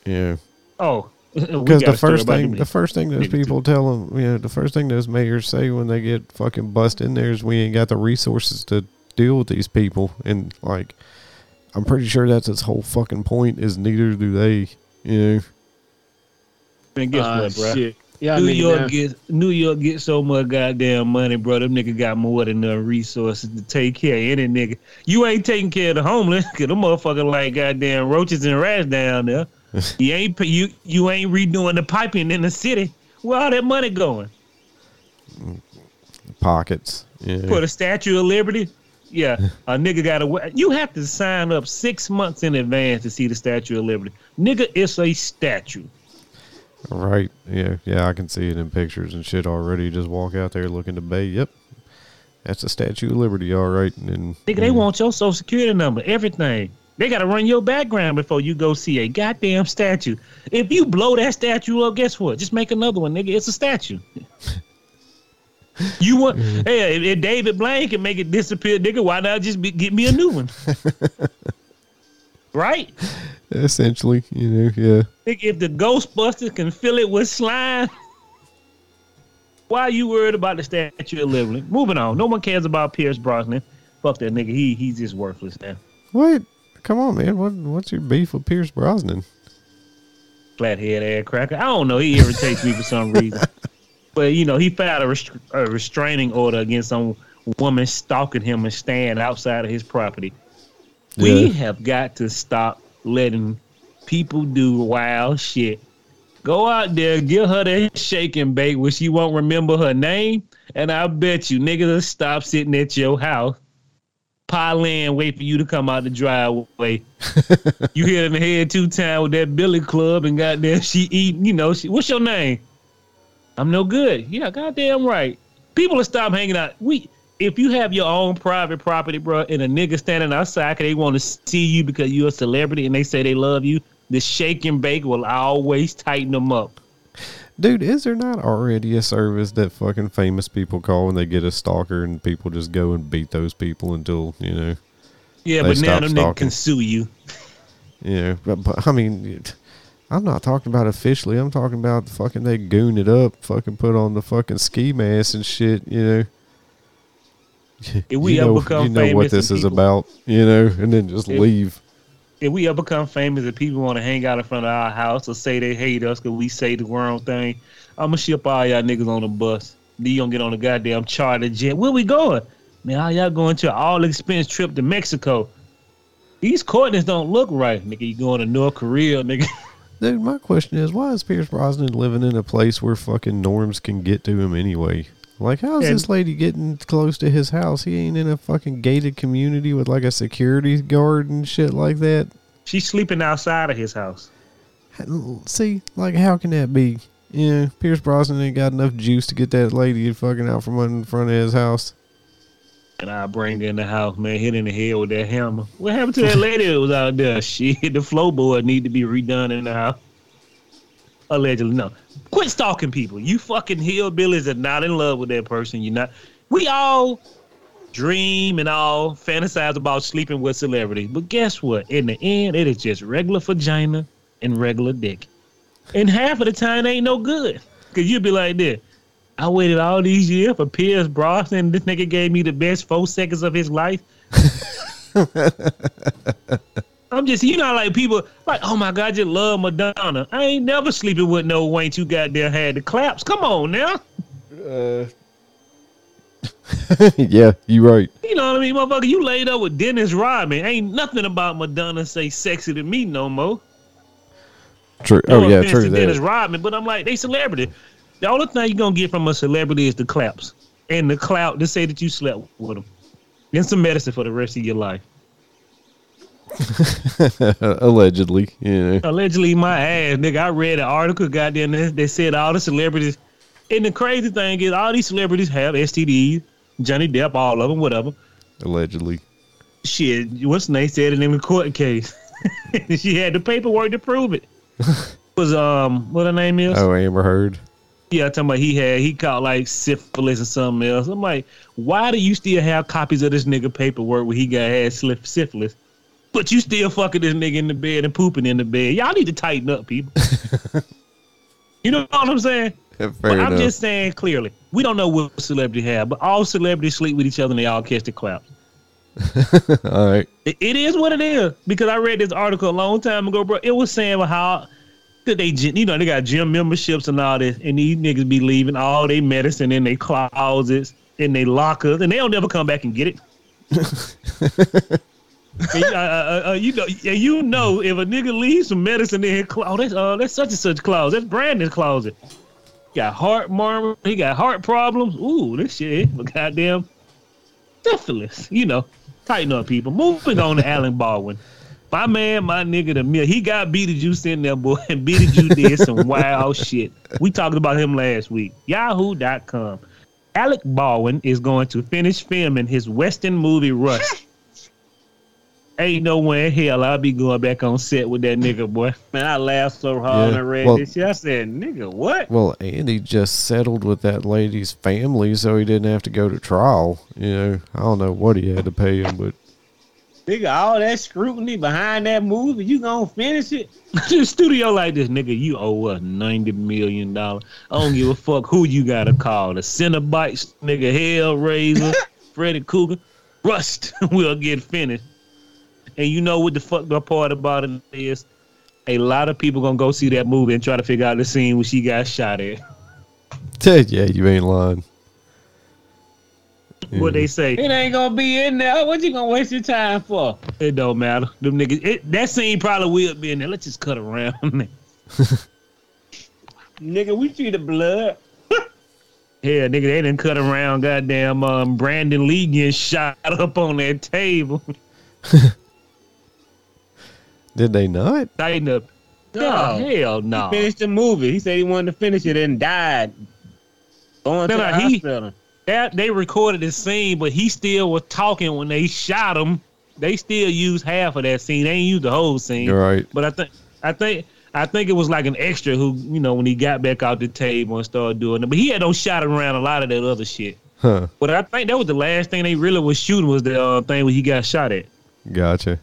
yeah, oh, because the first thing, the first thing those people tell them, you know, the first thing those mayors say when they get fucking bust in there is we ain't got the resources to deal with these people, and like, I'm pretty sure that's its whole fucking point. Is neither do they. You know. And guess Uh, what, bro? shit. Yeah, New nigga, York down- gets New York gets so much goddamn money, bro. Them nigga got more than enough resources to take care of any nigga. You ain't taking care of the homeless, cause them motherfucker like goddamn roaches and rats down there. you ain't you you ain't redoing the piping in the city. Where all that money going? pockets. Yeah. For the Statue of Liberty? Yeah, a nigga got to. You have to sign up six months in advance to see the Statue of Liberty. Nigga, it's a statue. Right. Yeah. Yeah. I can see it in pictures and shit already. Just walk out there looking to bay. Yep. That's the Statue of Liberty, all right. And Nigga, they want your social security number, everything. They gotta run your background before you go see a goddamn statue. If you blow that statue up, guess what? Just make another one, nigga. It's a statue. you want? Mm-hmm. Hey, if, David Blaine can make it disappear, nigga, why not just be, get me a new one? right? essentially, you know, yeah. If the Ghostbusters can fill it with slime, why are you worried about the Statue of Liberty? Moving on. No one cares about Pierce Brosnan. Fuck that nigga. He he's just worthless now. What? Come on, man. What? What's your beef with Pierce Brosnan? flathead ass cracker. I don't know. He irritates me for some reason. But you know, he filed a, rest- a restraining order against some woman stalking him and staying outside of his property. We have got to stop letting people do wild shit. Go out there, give her that shake and bake where she won't remember her name, and I bet you niggas will stop sitting at your house, pile in, wait for you to come out the driveway. you hit in the head two times with that Billy Club, and goddamn, she eat. You know, she, what's your name? I'm no good. Yeah, goddamn right. People will stop hanging out. We, if you have your own private property, bro, and a nigga standing outside 'cause they want to see you because you're a celebrity and they say they love you, the shake and bake will always tighten them up. Dude, is there not already a service that fucking famous people call when they get a stalker and people just go and beat those people until, you know, Yeah, but now them niggas can sue you. know, but, but I mean, I'm not talking about officially. I'm talking about the fucking they goon it up, fucking put on the fucking ski mask and shit, you know. If we you ever know, become you know famous what this is people- about, you know, and then just If- leave. if we ever become famous and people want to hang out in front of our house or say they hate us because we say the wrong thing, I'm gonna ship all y'all niggas on the bus. Then you gonna get on the goddamn charter jet. Where we going? Man, all y'all going to an all expense trip to Mexico. These coordinates don't look right, nigga. You going to North Korea, nigga? Dude, my question is, why is Pierce Brosnan living in a place where fucking norms can get to him anyway? Like, how's And- this lady getting close to his house? He ain't in a fucking gated community with like a security guard and shit like that. She's sleeping outside of his house. See, like, how can that be? Yeah, Pierce Brosnan ain't got enough juice to get that lady fucking out from in front of his house. And I bring her in the house, man, hit in the head with that hammer. What happened to that lady that was out there? Shit, the floorboard need to be redone in the house. Allegedly, no. Quit stalking people. You fucking hillbillies are not in love with that person. You're not. We all dream and all fantasize about sleeping with celebrities. But guess what? In the end, it is just regular vagina and regular dick. And half of the time, ain't no good. Because you'll be like this. I waited all these years for Pierce Brosnan. This nigga gave me the best four seconds of his life. I'm just, you know, like people like, oh my God, just love Madonna. I ain't never sleeping with no Wayne too goddamn had the claps. Come on now. Uh, yeah, you right. You know what I mean, motherfucker? You laid up with Dennis Rodman. Ain't nothing about Madonna say sexy to me no more. True. No oh yeah, true Dennis that. Rodman, but I'm like, they celebrity. The only thing you're gonna get from a celebrity is the claps and the clout to say that you slept with them. And some medicine for the rest of your life. Allegedly, yeah. Allegedly, my ass, nigga. I read an article, goddamn, they, they said all the celebrities. And the crazy thing is, all these celebrities have STDs. Johnny Depp, all of them, whatever. Allegedly. Shit, what's name said it in the court case. she had the paperwork to prove it. Was um, what her name is? Oh, Amber Heard. Yeah, talking about he had he caught like syphilis or something else. I'm like, why do you still have copies of this nigga paperwork where he got had syphilis, but you still fucking this nigga in the bed and pooping in the bed? Y'all need to tighten up, people. you know what I'm saying? Fair But I'm just saying clearly, we don't know what celebrity have, but all celebrities sleep with each other and they all catch the claps. All right. It, it is what it is because I read this article a long time ago, bro. It was saying how that they, you know, they got gym memberships and all this, and these niggas be leaving all their medicine in their closets, in their lockers, and they don't never come back and get it. And, uh, uh, uh, you know, you know, if a nigga leaves some medicine in his closet, oh, that's uh, that's such and such closet. That's Brandon's closet. Got heart murmur. He got heart problems. Ooh, this shit, but goddamn syphilis. You know, tighten up, people. Moving on to Alan Baldwin. My man, my nigga, the mill. He got Beetlejuice in there, boy, and Beetlejuice did some wild shit. We talked about him last week. Yahoo.com. Alec Baldwin is going to finish filming his Western movie Rust. Ain't no way in hell I'll be going back on set with that nigga, boy. Man, I laughed so hard Yeah, when I read well- this shit. I said, nigga, what? Well, Andy just settled with that lady's family, so he didn't have to go to trial. You know, I don't know what he had to pay him, but Nigga, all that scrutiny behind that movie, you gonna finish it? the studio like this, nigga, you owe us ninety million dollars. I don't give a fuck who you gotta call. The Cenobites, nigga, Hellraiser, Freddy Cougar, Rust will get finished. And you know what the fucked up part about it is? A lot of people gonna go see that movie and try to figure out the scene where she got shot at. yeah, you ain't lying. What they say? It ain't gonna be in there. What you gonna waste your time for? It don't matter. Them niggas. It, that scene probably will be in there. Let's just cut around. nigga, we see the blood. Yeah, nigga, they didn't cut around. Goddamn, um, Brandon Lee getting shot up on that table. Did they not? Tighten up. No. Oh, hell no. He finished the movie. He said he wanted to finish it and died. Going No, to the no, he- hospital. That they recorded the scene, but he still was talking when they shot him. They still used half of that scene. They ain't used the whole scene. You're right. But I think I think I think it was like an extra who, you know, when he got back out the table and started doing it. But he had no shot around a lot of that other shit. Huh. But I think that was the last thing they really was shooting was the uh, thing where he got shot at. Gotcha.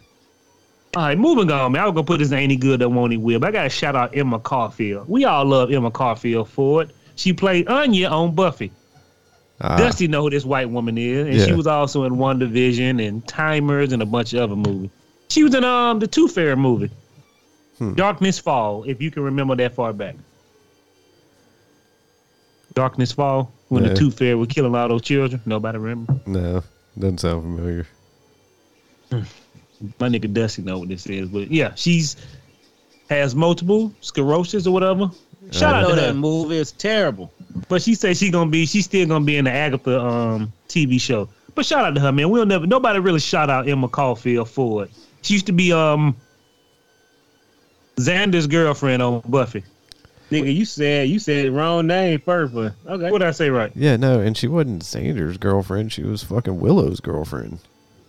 All right, moving on, man. I was gonna put this ain't any good that won't he will. But I gotta shout out Emma Caulfield. We all love Emma Caulfield for it. She played Anya on Buffy. Ah, Dusty know who this white woman is, and she was also in WandaVision and Timers and a bunch of other movies. She was in um the Tooth Fairy movie, Hmm. Darkness Fall, if you can remember that far back. Darkness Fall, when Yeah. the Tooth Fairy was killing all those children. Nobody remember. no, doesn't sound familiar. My nigga Dusty know what this is, but yeah, she's has multiple sclerosis or whatever. Shout I out know to that her. movie is terrible. But she said she gonna be, she's still gonna be in the Agatha um TV show. But shout out to her, man. We'll never, nobody really shout out Emma Caulfield Ford. She used to be um Xander's girlfriend on Buffy. Nigga, you said you said wrong name first, but okay. What did I say right? Yeah, no, and she wasn't Xander's girlfriend. She was fucking Willow's girlfriend.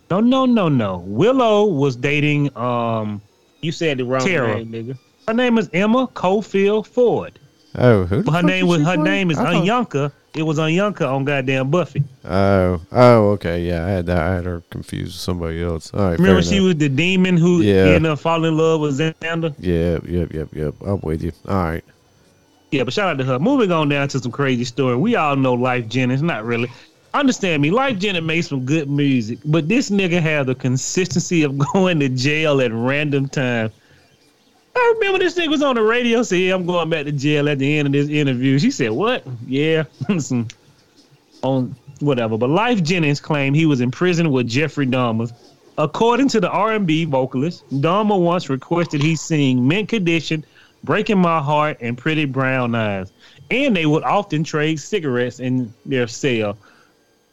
No, no, no, no. Willow was dating um You said the wrong Tara. name, nigga. Her name is Emma Caulfield Ford. Oh, who? her name is was her name is thought- Anyanka. It was Anyanka on goddamn Buffy. Oh, oh, okay, yeah, I had that. I had her confused with somebody else. All right, Remember she enough. was the demon who Yeah. ended up falling in love with Xander? Yep, yep, yep, yep. I'm with you. All right. Yeah, but shout out to her. Moving on down to some crazy story. We all know Life Jennings, not really. Understand me, Life Jennings made some good music, but this nigga had the consistency of going to jail at random times. I remember this nigga was on the radio saying, yeah, I'm going back to jail at the end of this interview. She said, What? Yeah. On whatever. But Life Jennings claimed he was in prison with Jeffrey Dahmer. According to the R&B vocalist, Dahmer once requested he sing Mint Condition, Breaking My Heart, and Pretty Brown Eyes. And they would often trade cigarettes in their cell.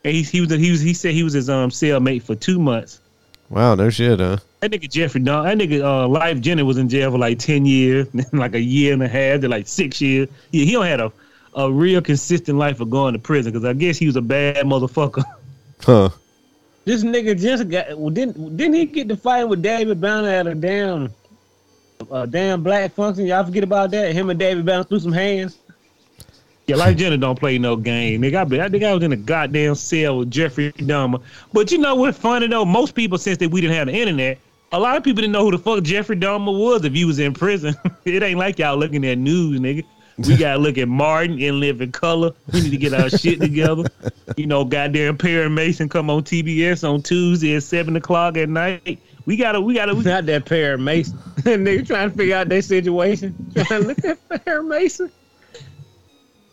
And he, he was he was he said he was his um cellmate for two months. Wow, no shit, huh? That nigga Jeffrey Dahmer, that nigga uh, Life Jennings was in jail for like ten years, like a year and a half to like six years. Yeah, he don't had a a real consistent life of going to prison because I guess he was a bad motherfucker. Huh. This nigga just got well, didn't didn't he get to fight with David Banner at a damn a damn black function? Y'all forget about that? Him and David Banner threw some hands. Yeah, Life Jennings don't play no game. Nigga, I, be, I think I was in a goddamn cell with Jeffrey Dahmer. But you know what's funny though? Most people, since that we didn't have the internet, a lot of people didn't know who the fuck Jeffrey Dahmer was if he was in prison. it ain't like y'all looking at news, nigga. We gotta look at Martin and Live in Color. We need to get our shit together. You know, goddamn Perry Mason come on TBS on Tuesday at seven o'clock at night. We gotta, we gotta, we Not that Perry Mason. and they trying to figure out their situation. Trying to look at Perry Mason.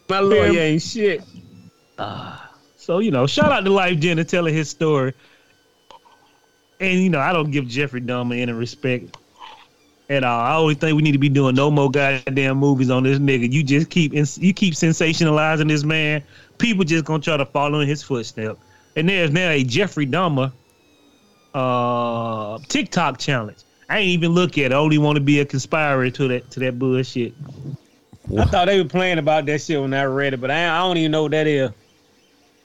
My lawyer ain't shit. So, you know, shout out to Life Jennings telling his story. And, you know, I don't give Jeffrey Dahmer any respect at all. I always think we need to be doing no more goddamn movies on this nigga. You just keep you keep sensationalizing this man. People just gonna try to follow in his footsteps. And there's now a Jeffrey Dahmer uh TikTok challenge. I ain't even look at it. I only want to be a conspirator to that to that bullshit. I thought they were playing about that shit when I read it, but I, I don't even know what that is.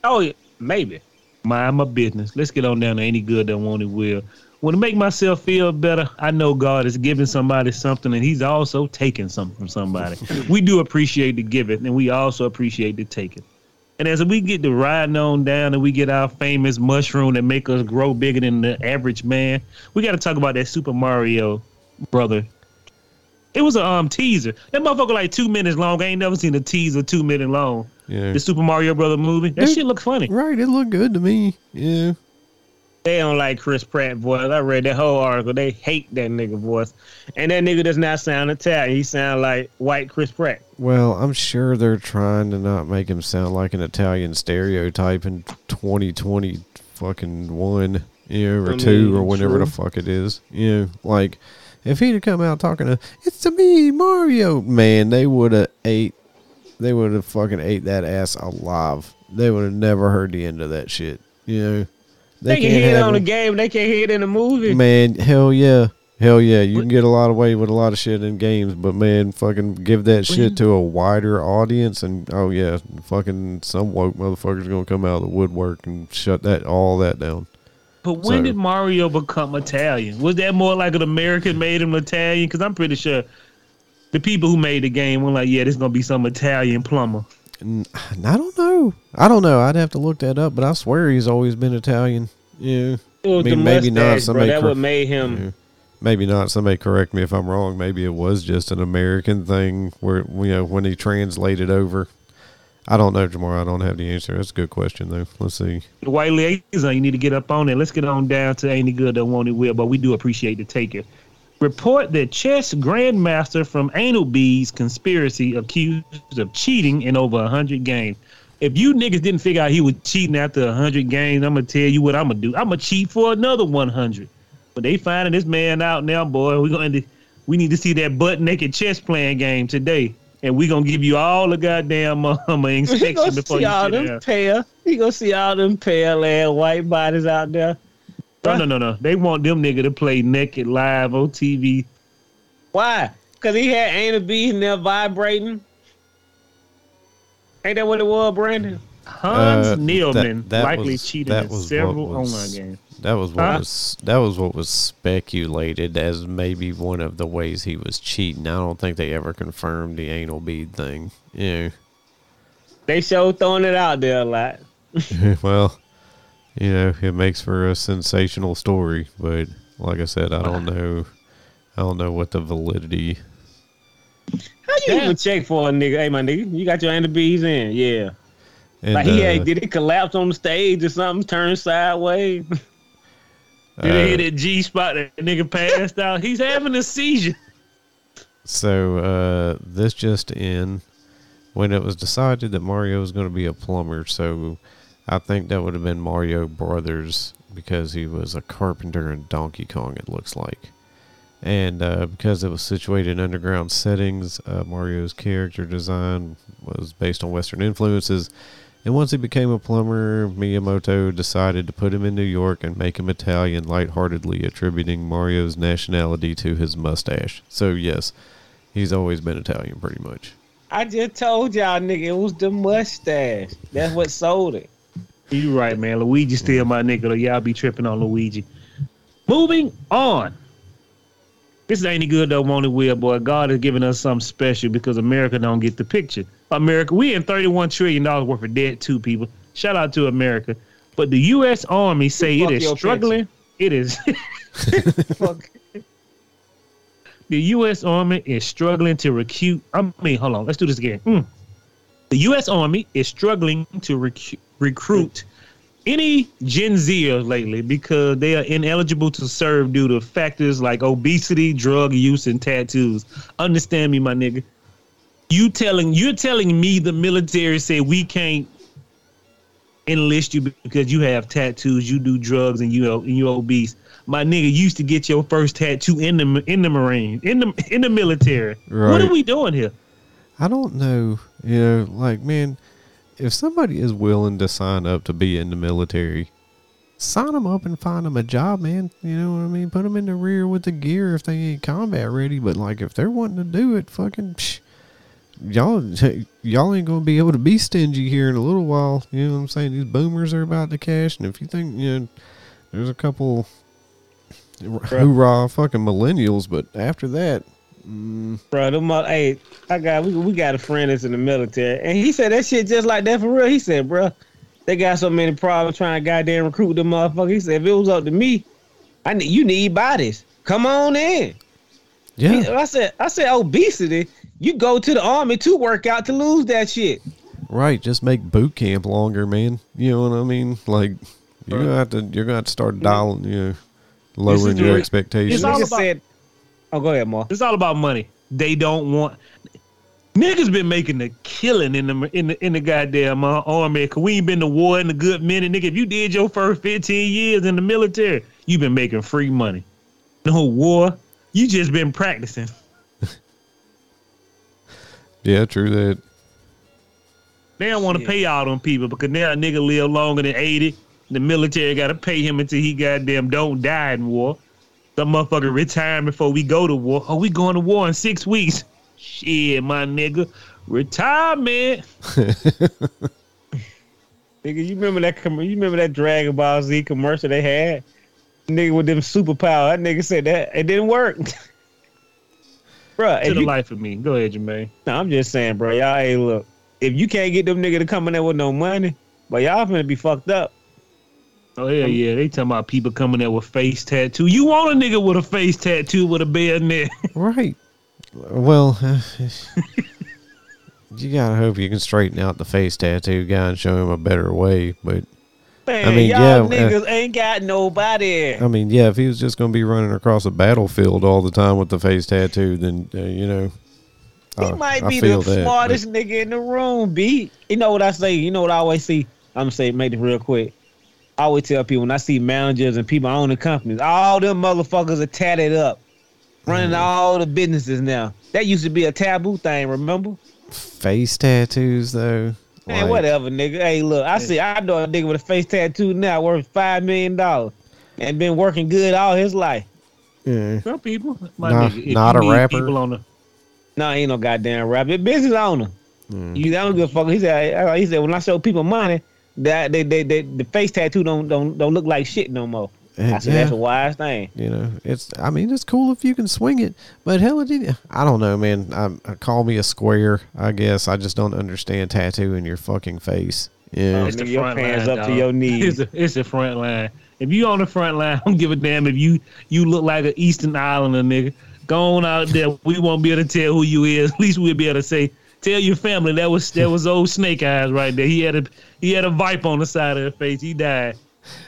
Oh, yeah, maybe. Mind my business. Let's get on down to any good that want it will. When to make myself feel better, I know God is giving somebody something and he's also taking something from somebody. we do appreciate the giving and we also appreciate the taking. And as we get to riding on down and we get our famous mushroom that make us grow bigger than the average man, we got to talk about that Super Mario brother. It was a um teaser. That motherfucker like two minutes long. I ain't never seen a teaser two minutes long. Yeah. The Super Mario brother movie. That Dude. shit looks funny. Right, it looked good to me. Yeah. They don't like Chris Pratt voice. I read that whole article. They hate that nigga voice. And that nigga does not sound Italian. He sound like white Chris Pratt. Well, I'm sure they're trying to not make him sound like an Italian stereotype in 2020 fucking one, you know, or I two, or whenever true. the fuck it is. You know, like if he'd have come out talking to "It's to me, Mario," man, they would have ate. They would have fucking ate that ass alive. They would have never heard the end of that shit. You know, They, can can't hear it on the game. They can't hear it in the movie. Man, hell yeah. Hell yeah. You can get a lot away with a lot of shit in games, but man, fucking give that shit to a wider audience and oh yeah, fucking some woke motherfuckers gonna come out of the woodwork and shut that all that down. But when So- did Mario become Italian? Was that more like an American made him Italian? Because I'm pretty sure the people who made the game were like, yeah, this is gonna be some Italian plumber. And I don't know. I don't know. I'd have to look that up, but I swear he's always been Italian. Yeah. I mean, maybe not. bro. Somebody That cor- what made him. Yeah. Maybe not. Somebody correct me if I'm wrong. Maybe it was just an American thing where you know when he translated over. I don't know, Jamar. I don't have the answer. That's a good question though. Let's see. The white liaison, you need to get up on it. Let's get on down to It Good That Won't It Will, but we do appreciate the taker. Report that chess grandmaster from Anal Bees conspiracy accused of cheating in over 100 games. If you niggas didn't figure out he was cheating after 100 games, I'm going to tell you what I'm going to do. I'm going to cheat for another 100. But they finding this man out now, boy. We're going to we need to see that butt naked chess playing game today. And we gonna give you all the goddamn um, He inspection gonna before see you all sit them down. pale. He gonna see all them pale ass white bodies out there. No, no, no, no. They want them nigga to play naked live on TV. Why? Cause he had anal beads and they're vibrating. Ain't that what it was, Brandon? Hans Uh, Niemann that- that likely was- cheated in several online games. That was what Huh? was that was what was speculated as maybe one of the ways he was cheating. I don't think they ever confirmed the anal bead thing. Yeah. They show throwing it out there a lot. well, you know, it makes for a sensational story, but like I said, I don't know I don't know what the validity How you even check for a nigga? Hey, my nigga, you got your anal beads in? Yeah. and Like he uh, had, did it collapse on the stage or something? Turn sideways? Did uh, hit that G spot that nigga passed out? He's having a seizure. So uh, this just in, when it was decided that Mario was going to be a plumber, so I think that would have been Mario Brothers because he was a carpenter in Donkey Kong. It looks like, and uh, because it was situated in underground settings, uh, Mario's character design was based on Western influences. And once he became a plumber, Miyamoto decided to put him in New York and make him Italian, lightheartedly attributing Mario's nationality to his mustache. So yes, he's always been Italian, pretty much. I just told y'all, nigga, it was the mustache. That's what sold it. You right, man. Luigi still my nigga. Y'all be tripping on Luigi. Moving on. This ain't any good though, won't it, Will? Boy, God is giving us something special because America don't get the picture. America, we in thirty-one trillion dollars worth of debt too, people. Shout out to America. But the U.S. Army say Fuck it is struggling. It is. Fuck. the U.S. Army is struggling to recruit. I mean, hold on. Let's do this again. Mm. The U.S. Army is struggling to recruit any Gen Zers lately because they are ineligible to serve due to factors like obesity, drug use, and tattoos. Understand me, my nigga. You telling you're telling me the military say we can't enlist you because you have tattoos, you do drugs, and you and you obese. My nigga used to get your first tattoo in the in the Marine, in the in the military. What are we doing here? I don't know, you know, like man, if somebody is willing to sign up to be in the military, sign them up and find them a job, man. You know what I mean? Put them in the rear with the gear if they ain't combat ready. But like if they're wanting to do it, fucking. Psh, Y'all, y'all ain't gonna be able to be stingy here in a little while. You know what I'm saying? These boomers are about to cash, and if you think you know, there's a couple hoorah fucking millennials, but after that, mm, Bro, them mo- hey, I got we, we got a friend that's in the military, and he said that shit just like that for real. He said, bro, they got so many problems trying to goddamn recruit them motherfuckers. He said, if it was up to me, I need you need bodies. Come on in. yeah, I said, I said obesity. You go to the army to work out to lose that shit. Right, just make boot camp longer, man. You know what I mean? Like you're gonna have to you're gonna have to start dialing, you know, lowering your the- expectations. It's all about- said, oh, go ahead, Ma. It's all about money. They don't want niggas been making a killing in the in the in the goddamn uh, army. Cause we ain't been to war in a good minute, nigga. If you did your first fifteen years in the military, you've been making free money. No war. You just been practicing. yeah, true that. They don't want to Shit. pay all them people because now a nigga live longer than eighty. The military got to pay him until he goddamn don't die in war. Some motherfucker retire before we go to war. Oh, we going to war in six weeks. Shit, my nigga. Retirement. Nigga, you remember that? Com- you remember that Dragon Ball Z commercial they had? Nigga with them superpower. That nigga said that it didn't work. Bruh, To the you, life of me. Go ahead, Jermaine. no, I'm just saying, bro. Y'all, hey, look. If you can't get them nigga to come in there with no money, but y'all finna be fucked up. Oh yeah, yeah, they talking about people coming there with face tattoo. You want a nigga with a face tattoo with a bayonet? Right. Well, you gotta hope you can straighten out the face tattoo guy and show him a better way. But Man, mean, y'all yeah, uh, niggas ain't got nobody. I mean, yeah, if he was just gonna be running across a battlefield all the time with the face tattoo, then uh, you know, He uh, might be the that, smartest nigga in the room, B. You know what I say? You know what I always see? I'm gonna say, make it real quick. I always tell people when I see managers and people owning companies, all them motherfuckers are tatted up, running Mm. all the businesses now. That used to be a taboo thing, remember? face tattoos though. Man, like- whatever, nigga. Hey, look, I see. I know a nigga with a face tattoo now worth five million dollars and been working good all his life. Yeah. Some people, my Nah, nigga, not a rapper. People on the, No, ain't no goddamn rapper. Business owner. Mm. You don't give a fuck. He said. He said when I show people money, that they, they, they the face tattoo don't don't don't look like shit no more. I said Yeah. that's a wise thing. You know, it's. I mean, it's cool if you can swing it, but hell, it did. I don't know, man. Um call me a square. I guess I just don't understand tattooing your fucking face. Yeah. it's the your front pants line, up to your knees. It's the, it's the front line. If you on the front line, I don't give a damn if you you look like an Eastern Islander nigga. Go on out there. We won't be able to tell who you is. At least we'll be able to say, tell your family that was that was old Snake Eyes right there. He had a he had a vipe on the side of his face. He died.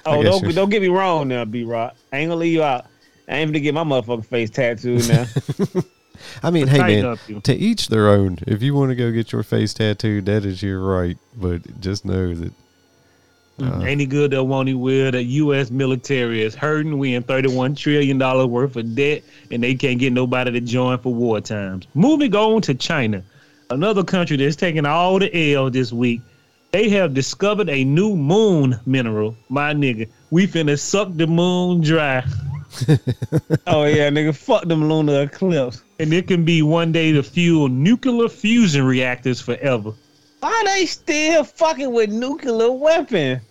Oh, don't you're- don't get me wrong now, B Rock. I ain't gonna leave you out. I ain't gonna get my motherfucking face tattooed now. I mean, hey man, up, to each their own. If you want to go get your face tattooed, that is your right. But just know that Uh. Ain't he good that won't he will? The U.S. military is hurting. We in $31 trillion worth of debt, and they can't get nobody to join for war times. Moving on to China, another country that's taking all the L this week. They have discovered a new moon mineral. My nigga, we finna suck the moon dry. oh yeah, nigga, fuck them lunar eclipse. And it can be one day to fuel nuclear fusion reactors forever. Why they still fucking with nuclear weapons?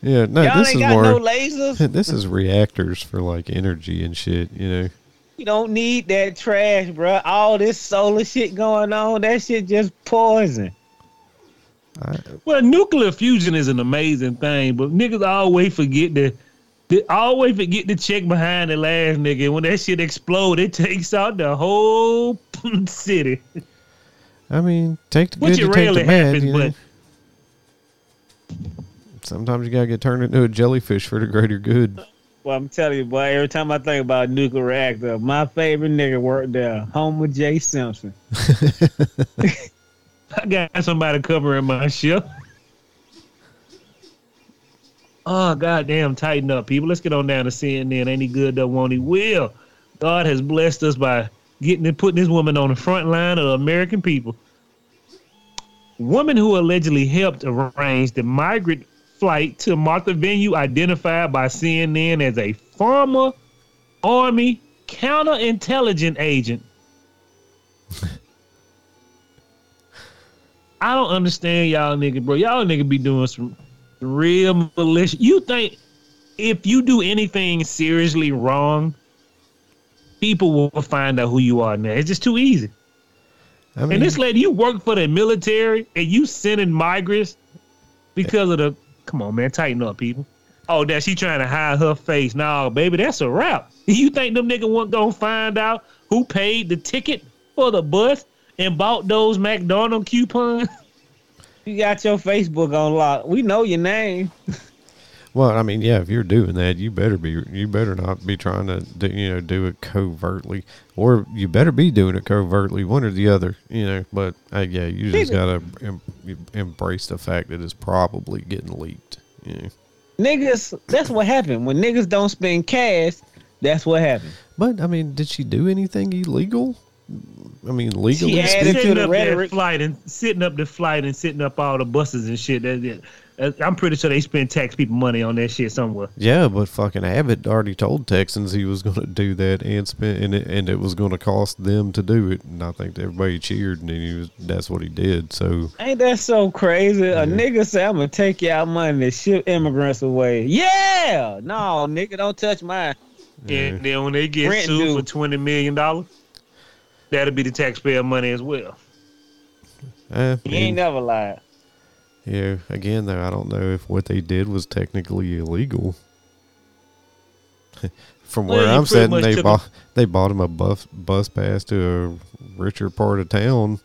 yeah, no, Y'all this ain't is got more. no lasers. this is reactors for like energy and shit. You know. You don't need that trash, bro. All this solar shit going on, that shit just poison. I, Well, nuclear fusion is an amazing thing, but niggas always forget to, they always forget to check behind the last nigga. When that shit explode, it takes out the whole city. I mean, take the Which good it to take rarely the bad. happens, you know? but Sometimes you gotta get turned into a jellyfish for the greater good. Well, I'm telling you, boy, every time I think about nuclear reactor, my favorite nigga worked there, Homer J. Simpson. I got somebody covering my ship. Oh goddamn! Tighten up, people. Let's get on down to CNN. Ain't he good? Though won't he? Will God has blessed us by getting and putting this woman on the front line of American people. Woman who allegedly helped arrange the migrant flight to Martha's Vineyard, identified by CNN as a former Army counterintelligence agent. I don't understand y'all nigga, bro. Y'all nigga be doing some real malicious. You think if you do anything seriously wrong, people will find out who you are now. It's just too easy. I mean, And this lady, you work for the military and you sending migrants because of the come on, man, tighten up, people. Oh, that she trying to hide her face. No, baby, that's a wrap. You think them nigga won't gonna find out who paid the ticket for the bus and bought those McDonald coupons? You got your Facebook on lock. We know your name. well, I mean, yeah, if you're doing that, you better be, you better not be trying to, do, you know, do it covertly, or you better be doing it covertly, one or the other, you know. But uh, yeah, you just gotta em- embrace the fact that it's probably getting leaked. You know? Niggas, that's what happened. When niggas don't spend cash, that's what happened. But I mean, did she do anything illegal? I mean, legally added speaking. sitting up rhetoric. that flight and sitting up the flight and sitting up all the buses and shit. That, that- that- I'm pretty sure they spend tax people money on that shit somewhere. Yeah, but fucking Abbott already told Texans he was going to do that and spend and it, and it was going to cost them to do it. And I think everybody cheered, and he was that's what he did. So Ain't that so crazy? A nigga say, I'm gonna take y'all money to ship immigrants away. Yeah! No, nigga, don't touch mine. And then when they get Rent sued due. for twenty million dollars, that'll be the taxpayer money as well. uh, You ain't never lied. Yeah, again though, I don't know if what they did was technically illegal. From where you I'm sitting, they took bought they bought him a bus bus pass to a richer part of town,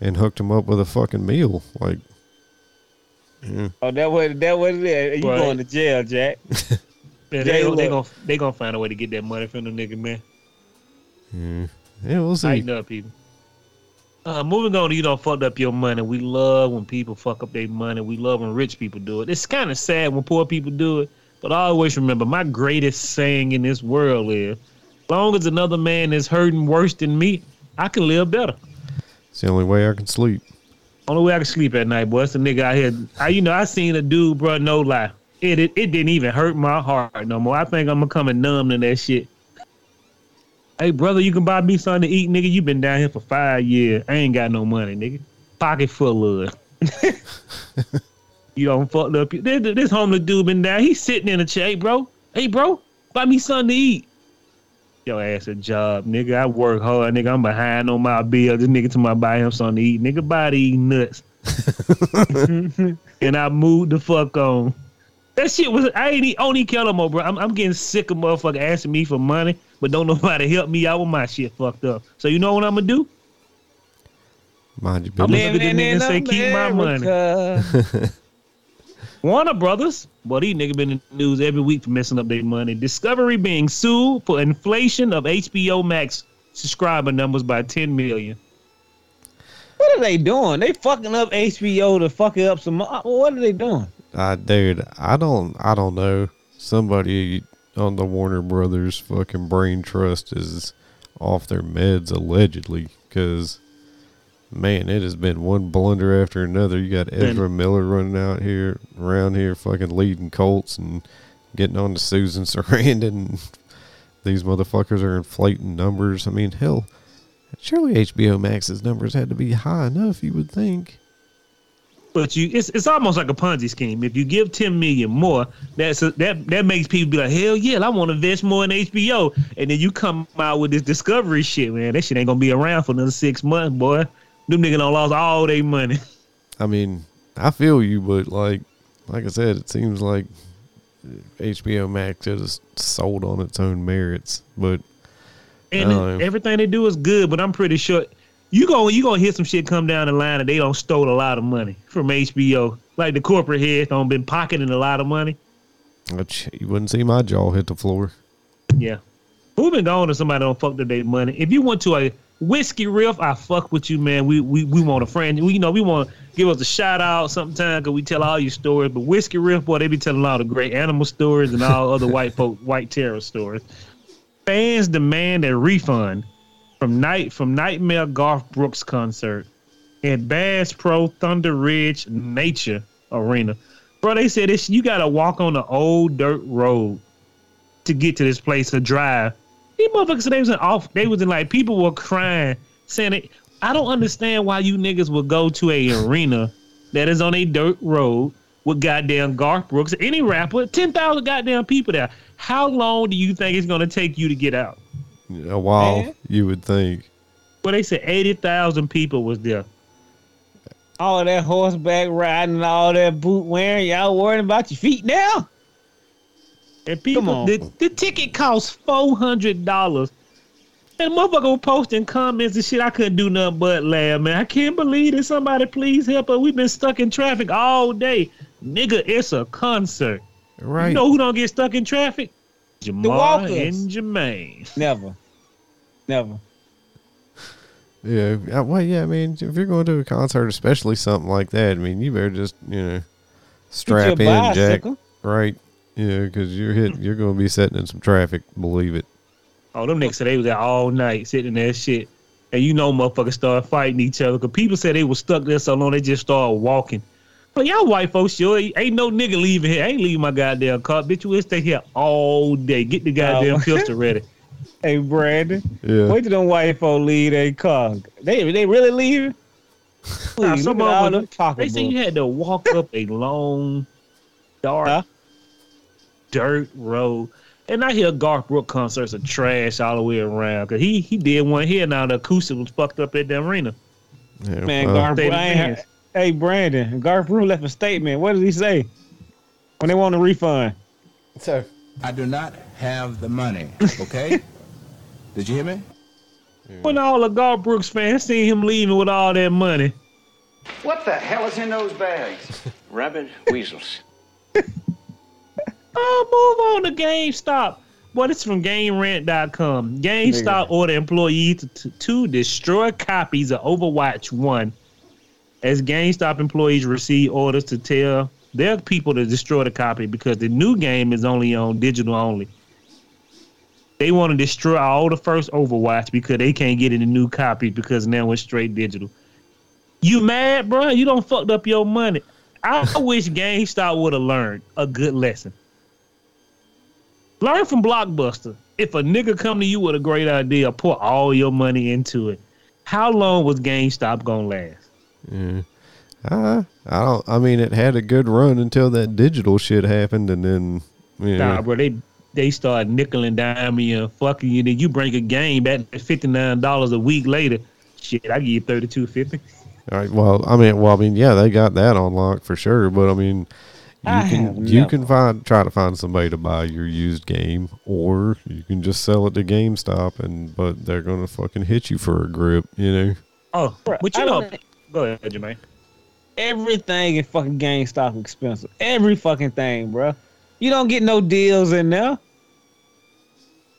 and hooked him up with a fucking meal. Like, yeah. Oh, that what that what it is. You Right. going to jail, Jack. Yeah, Jay, they, gon- they look. gonna they gonna find a way to get that money from them nigga man. yeah, yeah, we'll see. Tighten up, people. Uh, moving on, to you don't fucked up your money. We love when people fuck up their money. We love when rich people do it. It's kind of sad when poor people do it, but I always remember my greatest saying in this world is, "Long as another man is hurting worse than me, I can live better." It's the only way I can sleep. Only way I can sleep at night, boy. It's a nigga out here. I, you know, I seen a dude, bro. No lie, it, it it didn't even hurt my heart no more. I think I'm gonna come and numb to that shit. Hey, brother, you can buy me something to eat, nigga. You been down here for five years. I ain't got no money, nigga. Pocket full of. you don't fucked up. This, this homeless dude been down. He's sitting in a chair, hey, bro. Hey, bro, buy me something to eat. Yo ass a job, nigga. I work hard, nigga. I'm behind on my bill. This nigga to my buy him something to eat. Nigga, body eat nuts. and I moved the fuck on. That shit was I ain't only no more, bro. I'm, I'm getting sick of motherfucker asking me for money, but don't nobody help me out with my shit fucked up. So you know what I'm gonna do? Mind your I'm business. gonna look at the nigga and say, keep my money. America. Warner Brothers, well, these niggas been in the news every week for messing up their money. Discovery being sued for inflation of HBO Max subscriber numbers by 10 million. What are they doing? They fucking up HBO to fuck it up some. What are they doing? I dude, I don't I don't know. Somebody on the Warner Brothers fucking brain trust is off their meds allegedly because man, it has been one blunder after another. You got Ezra Miller running out here around here fucking leading Colts and getting on to Susan Sarandon. And these motherfuckers are inflating numbers. I mean, hell, surely HBO Max's numbers had to be high enough, you would think. But you, it's it's almost like a Ponzi scheme. If you give 10 million more, that's a, that that makes people be like, hell yeah, I want to invest more in HBO. And then you come out with this Discovery shit, man. That shit ain't gonna be around for another six months, boy. Them niggas don't lost all their money. I mean, I feel you, but like, like I said, it seems like HBO Max just sold on its own merits. But And Oh. everything they do is good, but I'm pretty sure you go you gonna hear some shit come down the line and they don't stole a lot of money from HBO. Like the corporate heads don't been pocketing a lot of money. which you wouldn't see my jaw hit the floor. Yeah. Who been going to somebody don't fuck their money? If you went to a whiskey riff, I fuck with you, man. We we, we want a friend. We you know we want to give us a shout out sometime because we tell all your stories. But whiskey riff, boy, they be telling all the great animal stories and all other white folk white terror stories. Fans demand a refund from night from Nightmare Garth Brooks concert at Bass Pro Thunder Ridge Nature Arena. Bro, they said this you gotta walk on the old dirt road to get to this place to drive. These motherfuckers they was in off. They was in like people were crying, saying it. I don't understand why you niggas would go to a arena that is on a dirt road with goddamn Garth Brooks, any rapper, ten thousand goddamn people there. How long do you think it's gonna take you to get out? A while, Man. you would think. Well, they said eighty thousand people was there. All of that horseback riding, all that boot wearing. Y'all worrying about your feet now? And people, Come on. The, the ticket cost four hundred dollars. And motherfucker was posting comments and shit. I couldn't do nothing but laugh, man. I can't believe it. Somebody please help us. We've been stuck in traffic all day. Nigga, it's a concert. Right. You know who don't get stuck in traffic? Jamar walkers. and Jermaine. Never, never. Yeah. uh, Well, yeah. I mean, if you're going to a concert, especially something like that, I mean, you better just you know strap Get your in, Jack. Right. Yeah, because you're hit. You're going to be sitting in some traffic. Believe it. Oh, them niggas said they was there all night sitting there shit. And you know motherfuckers started fighting each other. Cause people said they were stuck there so long they just started walking. But y'all white folks sure ain't no nigga leaving here. I ain't leaving my goddamn car. Bitch, you will stay here all day. Get the goddamn Oh. pistol ready. Hey, Brandon. Yeah. Wait till them white folks leave their car. They they really leaving? Nah, Please, some look at all of them, them they said you had to walk up a long, dark, Huh? dirt road. And I hear Garth Brooks concerts are trash all the way around. Cause he he did one here now. The acoustic was fucked up at the arena. yeah Man, well, Garth Brooks. Of I ain't heard- Fans. Hey, Brandon. Garth Brooks left a statement. What did he say? When they want a refund. Sir. I do not have the money, okay? Did you hear me? When all the Garth Brooks fans seen him leaving with all that money. What the hell is in those bags? Rabbit weasels. Oh, move on to GameStop. Boy, this is from GameRant.com. GameStop order employees to, to, to destroy copies of Overwatch 1 as GameStop employees receive orders to tell their people to destroy the copy because the new game is only on digital only. They want to destroy all the first Overwatch because they can't get any new copies because now it's straight digital. You mad, bro? You don't fucked up your money. I wish GameStop would have learned a good lesson. Learn from Blockbuster. If a nigga come to you with a great idea, put all your money into it. How long was GameStop gonna last? Yeah. Uh, I don't. I mean, it had a good run until that digital shit happened, and then yeah. Nah, bro, they they start nickel and diming you and fucking you. Then you bring a game back at fifty nine dollars a week later. Shit, I give you thirty two fifty. All right. Well, I mean, well, I mean, yeah, they got that on lock for sure. But I mean, you I can you can find try to find somebody to buy your used game, or you can just sell it to GameStop, and but they're gonna fucking hit you for a grip, you know. Oh, Bro, but you I know, don't- go ahead, Jermaine. Everything in fucking GameStop expensive. Every fucking thing, bro. You don't get no deals in there.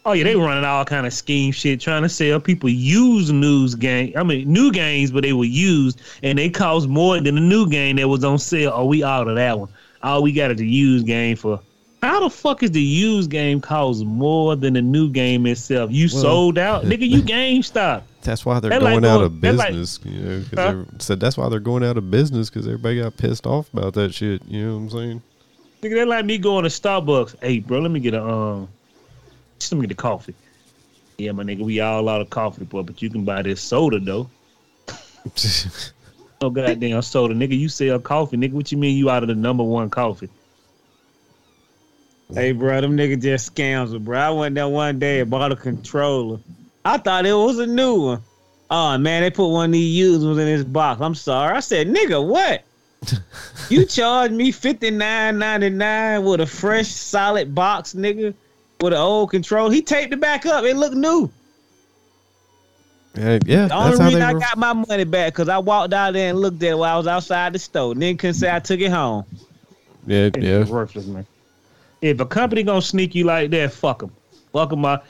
Oh yeah, they running all kind of scheme shit, trying to sell people used news game. I mean, new games, but they were used, and they cost more than the new game that was on sale. Oh, we out of that one. All we got is the used game for. How the fuck is the used game cost more than the new game itself? You Well, sold out, nigga. You GameStop. That's why they're They're going like out of they're like- business, you know. Cause Huh? they're said that's why they're going out of business because everybody got pissed off about that shit. You know what I'm saying? Nigga, they like me going to Starbucks. Hey, bro, let me get a um, just let me get a coffee. Yeah, my nigga, we all out of coffee, boy, but you can buy this soda though. No goddamn soda, nigga. You sell coffee, nigga. What you mean you out of the number one coffee? Hey, bro, them niggas just scams, bro. I went there one day and bought a controller. I thought it was a new one. Oh man, they put one of these used ones in this box. I'm sorry. I said, nigga, what? you charged me fifty nine ninety nine with a fresh solid box, nigga, with an old control. He taped it back up. It looked new. Yeah, yeah The only how reason they I were- got my money back because I walked out there and looked at it while I was outside the store. Then couldn't say I took it home. Yeah, It's yeah. worthless, man. If a company gonna sneak you like that, fuck them. Fuck them out.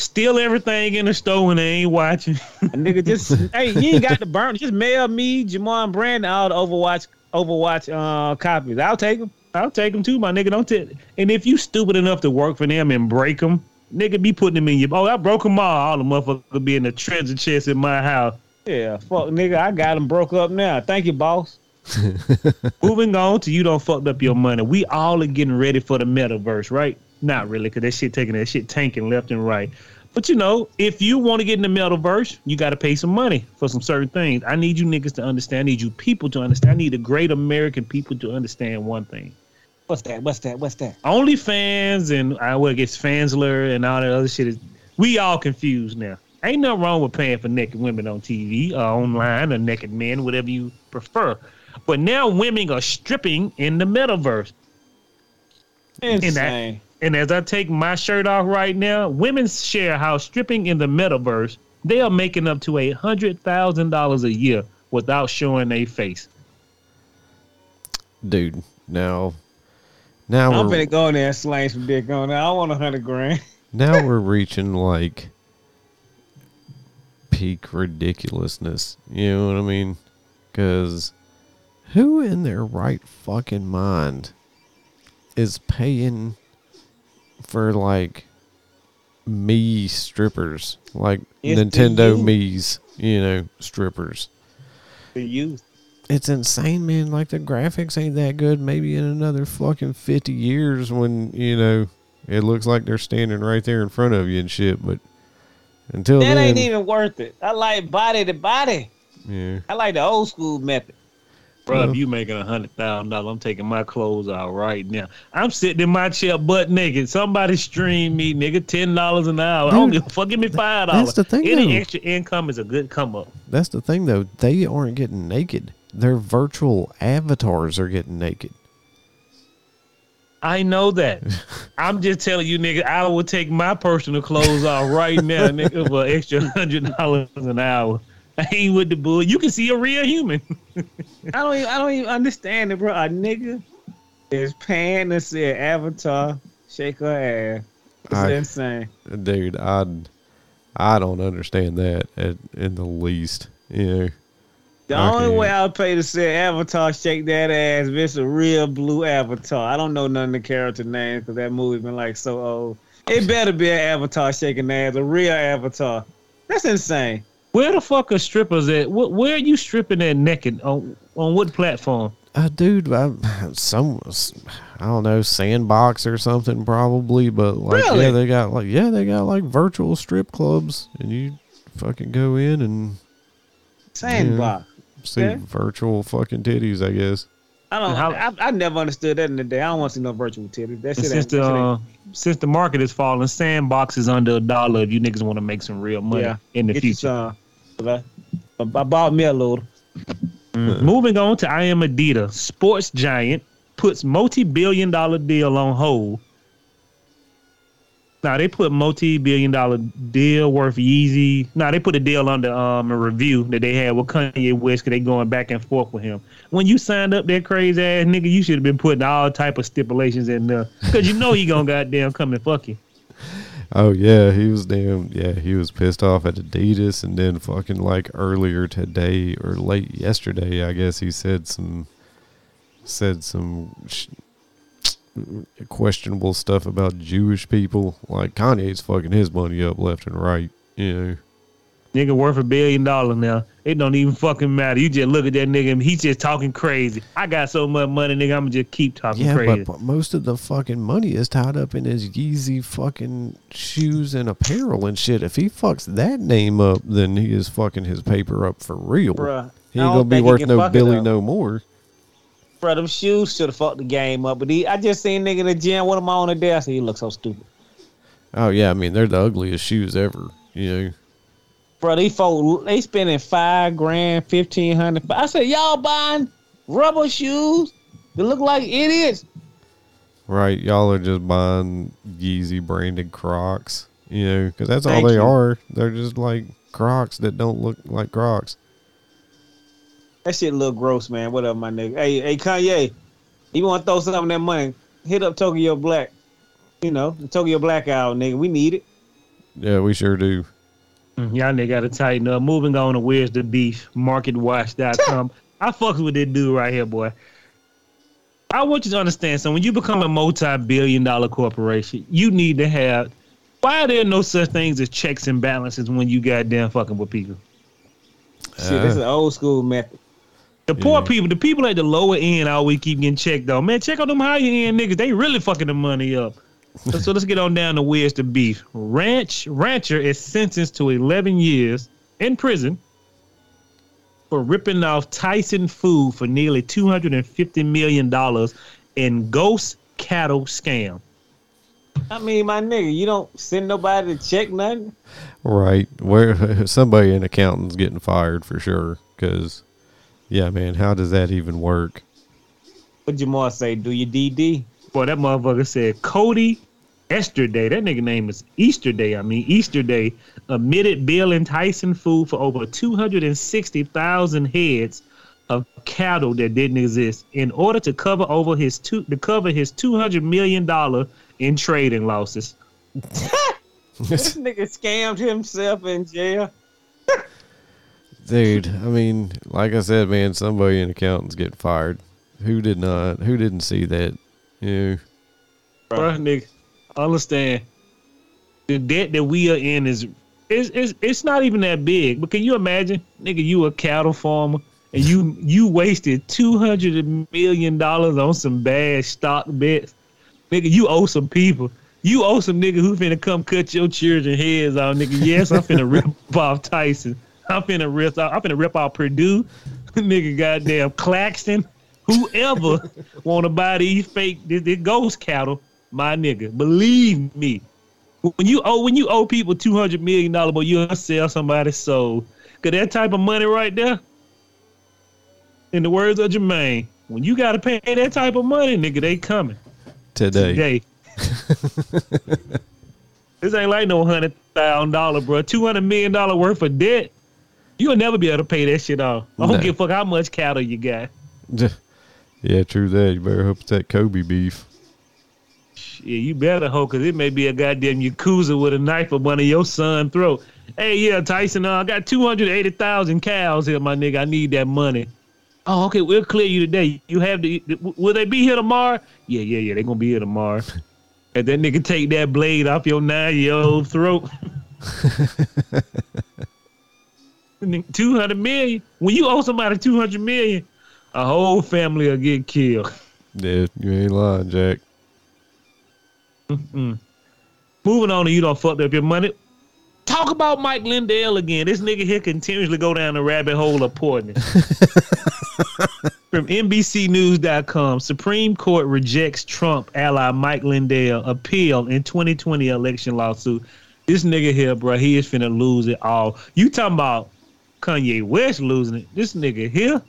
Steal everything in the store when they ain't watching. Nigga just hey, you ain't got to burn. Just mail me, Jamar and Brandon all the Overwatch Overwatch uh copies. I'll take them. I'll take them too, my nigga. Don't tell. And if you stupid enough to work for them and break them, nigga, be putting them in your. Oh, I broke them all. All the motherfucker be in the treasure chest in my house. Yeah, fuck nigga, I got them broke up now. Thank you, boss. Moving on to you don't fucked up your money. We all are getting ready for the metaverse, right? Not really, because that shit taking that shit tanking left and right. But you know, if you want to get in the metaverse, you got to pay some money for some certain things. I need you niggas to understand. I need you people to understand. I need the great American people to understand one thing. What's that? What's that? What's that? OnlyFans and I well, I guess Fansly and all that other shit is we all confused now. Ain't nothing wrong with paying for naked women on TV or uh, online or naked men, whatever you prefer. But now women are stripping in the metaverse. Insane. And as I take my shirt off right now, women share how stripping in the metaverse, they are making up to a hundred thousand dollars a year without showing their face. dude. Now, now I'm we're finna go in there and slang some dick on there. I want a hundred grand. now we're reaching like peak ridiculousness. You know what I mean? Because who in their right fucking mind is paying for like me strippers, like It's Nintendo. Mii's, you know, strippers? The youth. It's insane, man. Like the graphics ain't that good. Maybe in another fucking fifty years, when you know it looks like they're standing right there in front of you and shit. But until That then, ain't even worth it. I like body to body. yeah, I like the old school method. Bro, if you making a hundred thousand dollars, I'm taking my clothes out right now. I'm sitting in my chair butt naked. Somebody stream me, nigga, ten dollars an hour. I don't give a fuck. Give me five dollars. that's the thing, Any though. extra income is a good come up. that's the thing though. They aren't getting naked. Their virtual avatars are getting naked. I know that. I'm just telling you, nigga. I will take my personal clothes off right now, nigga, for an extra hundred dollars an hour. I ain't with the bull. You can see a real human. I don't even I don't even understand it, bro. A nigga is paying to see an avatar shake her ass. It's I- insane. Dude, I I don't understand that at, in the least. You know, The I only can't. way I'll pay to see an avatar shake that ass if it's a real blue avatar. I don't know none of the character names because that movie been like so old. It better be an avatar shaking ass, a real avatar. That's insane. Where the fuck are strippers at? Wh- Where are you stripping at naked on on what platform? Uh, dude, I, some I don't know sandbox or something probably, but like yeah, they got like yeah, they got like virtual strip clubs, and you fucking go in and Sandbox. see Okay. virtual fucking titties, I guess. I don't. How- I, I never understood that in the day. I don't want to see no virtual titties. That shit. since ain't- the uh, since the market is falling, sandbox is under a dollar if you niggas want to make some real money Yeah. in the future. I, I bought me a little. Mm. Moving on to I am Adidas, sports giant puts multi-billion dollar deal on hold. Now they put multi-billion dollar deal worth Yeezy. Now they put a deal under um a review that they had with Kanye West because they going back and forth with him. When you signed up that crazy ass nigga, you should have been putting all type of stipulations in there because you know he gonna goddamn come and fuck you. Oh yeah, he was damn yeah, he was pissed off at Adidas, and then fucking like earlier today or late yesterday, I guess he said some said some sh- questionable stuff about Jewish people. Like Kanye's fucking his money up left and right, you know. Nigga worth a billion dollars now. It don't even fucking matter. You just look at that nigga and he's just talking crazy. I got so much money, nigga. I'ma just keep talking Yeah, crazy. but, but most of the fucking money is tied up in his Yeezy fucking shoes and apparel and shit. If he fucks that name up, then he is fucking his paper up for real. Bruh, He ain't gonna be worth no Billy no more. Bro, them shoes should have fucked the game up. But he, I just seen nigga in the gym with him on the said he looks so stupid. Oh yeah, I mean they're the ugliest shoes ever. You know. Bro, these folk they spending five grand, fifteen hundred. I said y'all buying rubber shoes that look like idiots. Right, y'all are just buying Yeezy branded Crocs, you know, because that's all they you. are. They're just like Crocs that don't look like Crocs. That shit look gross, man. What up, my nigga? Hey, hey, Kanye, you want to throw some of that money? Hit up Tokyo Black. You know, Tokyo Black out, nigga. We need it. Yeah, we sure do. Mm, Y'all nigga gotta tighten up. Moving on to Where's the Beef, marketwatch.com. I fucks with this dude right here, boy. I want you to understand, so when you become a multi-billion dollar corporation, you need to have why are there no such things as checks and balances when you goddamn fucking with people? Shit, this is an old school method. The poor Yeah. people, the people at the lower end I always keep getting checked though. Man, check on them higher end niggas. They really fucking the money up. so, so let's get on down to where's the beef. Ranch rancher is sentenced to 11 years in prison for ripping off Tyson Food for nearly 250 million dollars in ghost cattle scam. I mean, my nigga, you don't send nobody to check nothing. Right, where somebody in accountant's getting fired for sure. Because, yeah, man, how does that even work? What Jamal say? Do your DD? Boy, that motherfucker said Cody Easterday. That nigga name is Easter Day. I mean Easterday admitted billing Tyson Food for over two hundred and sixty thousand heads of cattle that didn't exist in order to cover over his two to cover his two hundred million dollar in trading losses. This nigga scammed himself in jail. Dude, I mean, like I said, man, somebody in accountant's getting fired. Who did not? Who didn't see that? You know, nigga, understand the debt that we are in is it's, it's it's not even that big. But can you imagine, nigga, you a cattle farmer and you you wasted two hundred million dollars on some bad stock bets, nigga. You owe some people. You owe some nigga who finna come cut your children heads off, nigga. Yes, I'm finna rip off Tyson. I'm finna rip off. I'm finna rip off Perdue, nigga. Goddamn Claxton. Whoever want to buy these fake this, this ghost cattle, my nigga, believe me. When you owe when you owe people two hundred million dollars, but you'll sell somebody's soul. Cause that type of money right there, in the words of Jermaine, when you gotta pay that type of money, nigga, they coming today. today. this ain't like no hundred thousand dollar, bro. Two hundred million dollar worth of debt. You'll never be able to pay that shit off. I don't No. give a fuck how much cattle you got. Yeah, true that. You better hope it's that Kobe beef. Yeah, you better hope, cause it may be a goddamn yakuza with a knife up under your son's throat. Hey, yeah, Tyson, uh, I got two hundred eighty thousand cows here, my nigga. I need that money. Oh, okay, we'll clear you today. You have the. Will they be here tomorrow? Yeah, yeah, yeah. They're gonna be here tomorrow. and that nigga take that blade off your nine year old throat. Two hundred million. When you owe somebody two hundred million, a whole family will get killed. Yeah, you ain't lying, Jack. Mm. Moving on, to you don't fuck up your money. Talk about Mike Lindell again. This nigga here continuously go down the rabbit hole of poisoning. From NBCNews.com, Supreme Court rejects Trump ally Mike Lindell appeal in 2020 election lawsuit. This nigga here, bro, he is finna lose it all. You talking about Kanye West losing it? This nigga here,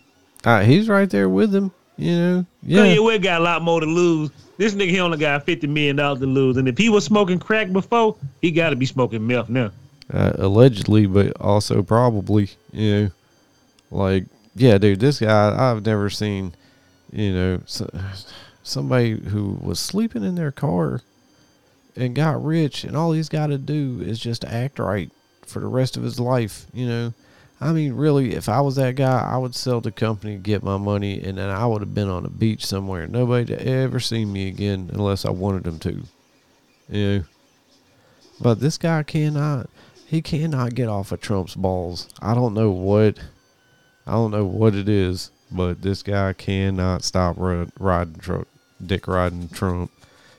Uh, he's right there with him. You know. Yeah. Kanye West got a lot more to lose. This nigga he only got 50 million dollars to lose, and if he was smoking crack before, he got to be smoking meth now. uh, allegedly, but also probably, you know, like, yeah, dude, this guy, I've never seen, you know, so, somebody who was sleeping in their car and got rich, and all he's got to do is just act right for the rest of his life, you know. I mean, really, if I was that guy, I would sell the company, get my money, and then I would have been on a beach somewhere. Nobody to ever see me again unless I wanted them to. You know. But this guy cannot he cannot get off of Trump's balls. I don't know what I don't know what it is, but this guy cannot stop ri- riding Trump, dick riding Trump,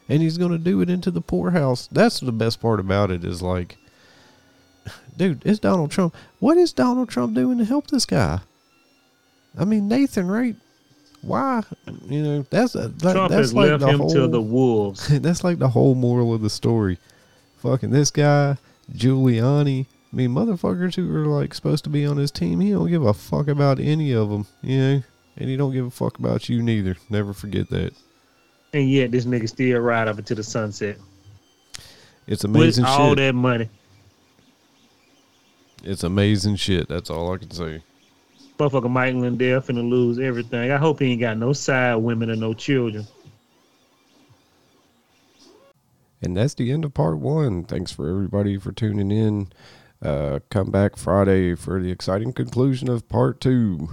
and he's gonna do it into the poorhouse. That's the best part about it is like, dude, it's Donald Trump. What is Donald Trump doing to help this guy? I mean, Nathan, right? Why? You know, that's a, that, Trump that's has like left him whole, to the wolves. that's like the whole moral of the story. Fucking this guy, Giuliani. I mean, motherfuckers who are like supposed to be on his team, he don't give a fuck about any of them, you know, and he don't give a fuck about you neither. Never forget that. And yet this nigga still ride up into the sunset It's amazing. with all shit. that money. It's amazing shit. That's all I can say. Motherfucker Mike Lindell finna lose everything. I hope he ain't got no side women or no children. And that's the end of part one. Thanks for everybody for tuning in. Uh, come back Friday for the exciting conclusion of part two.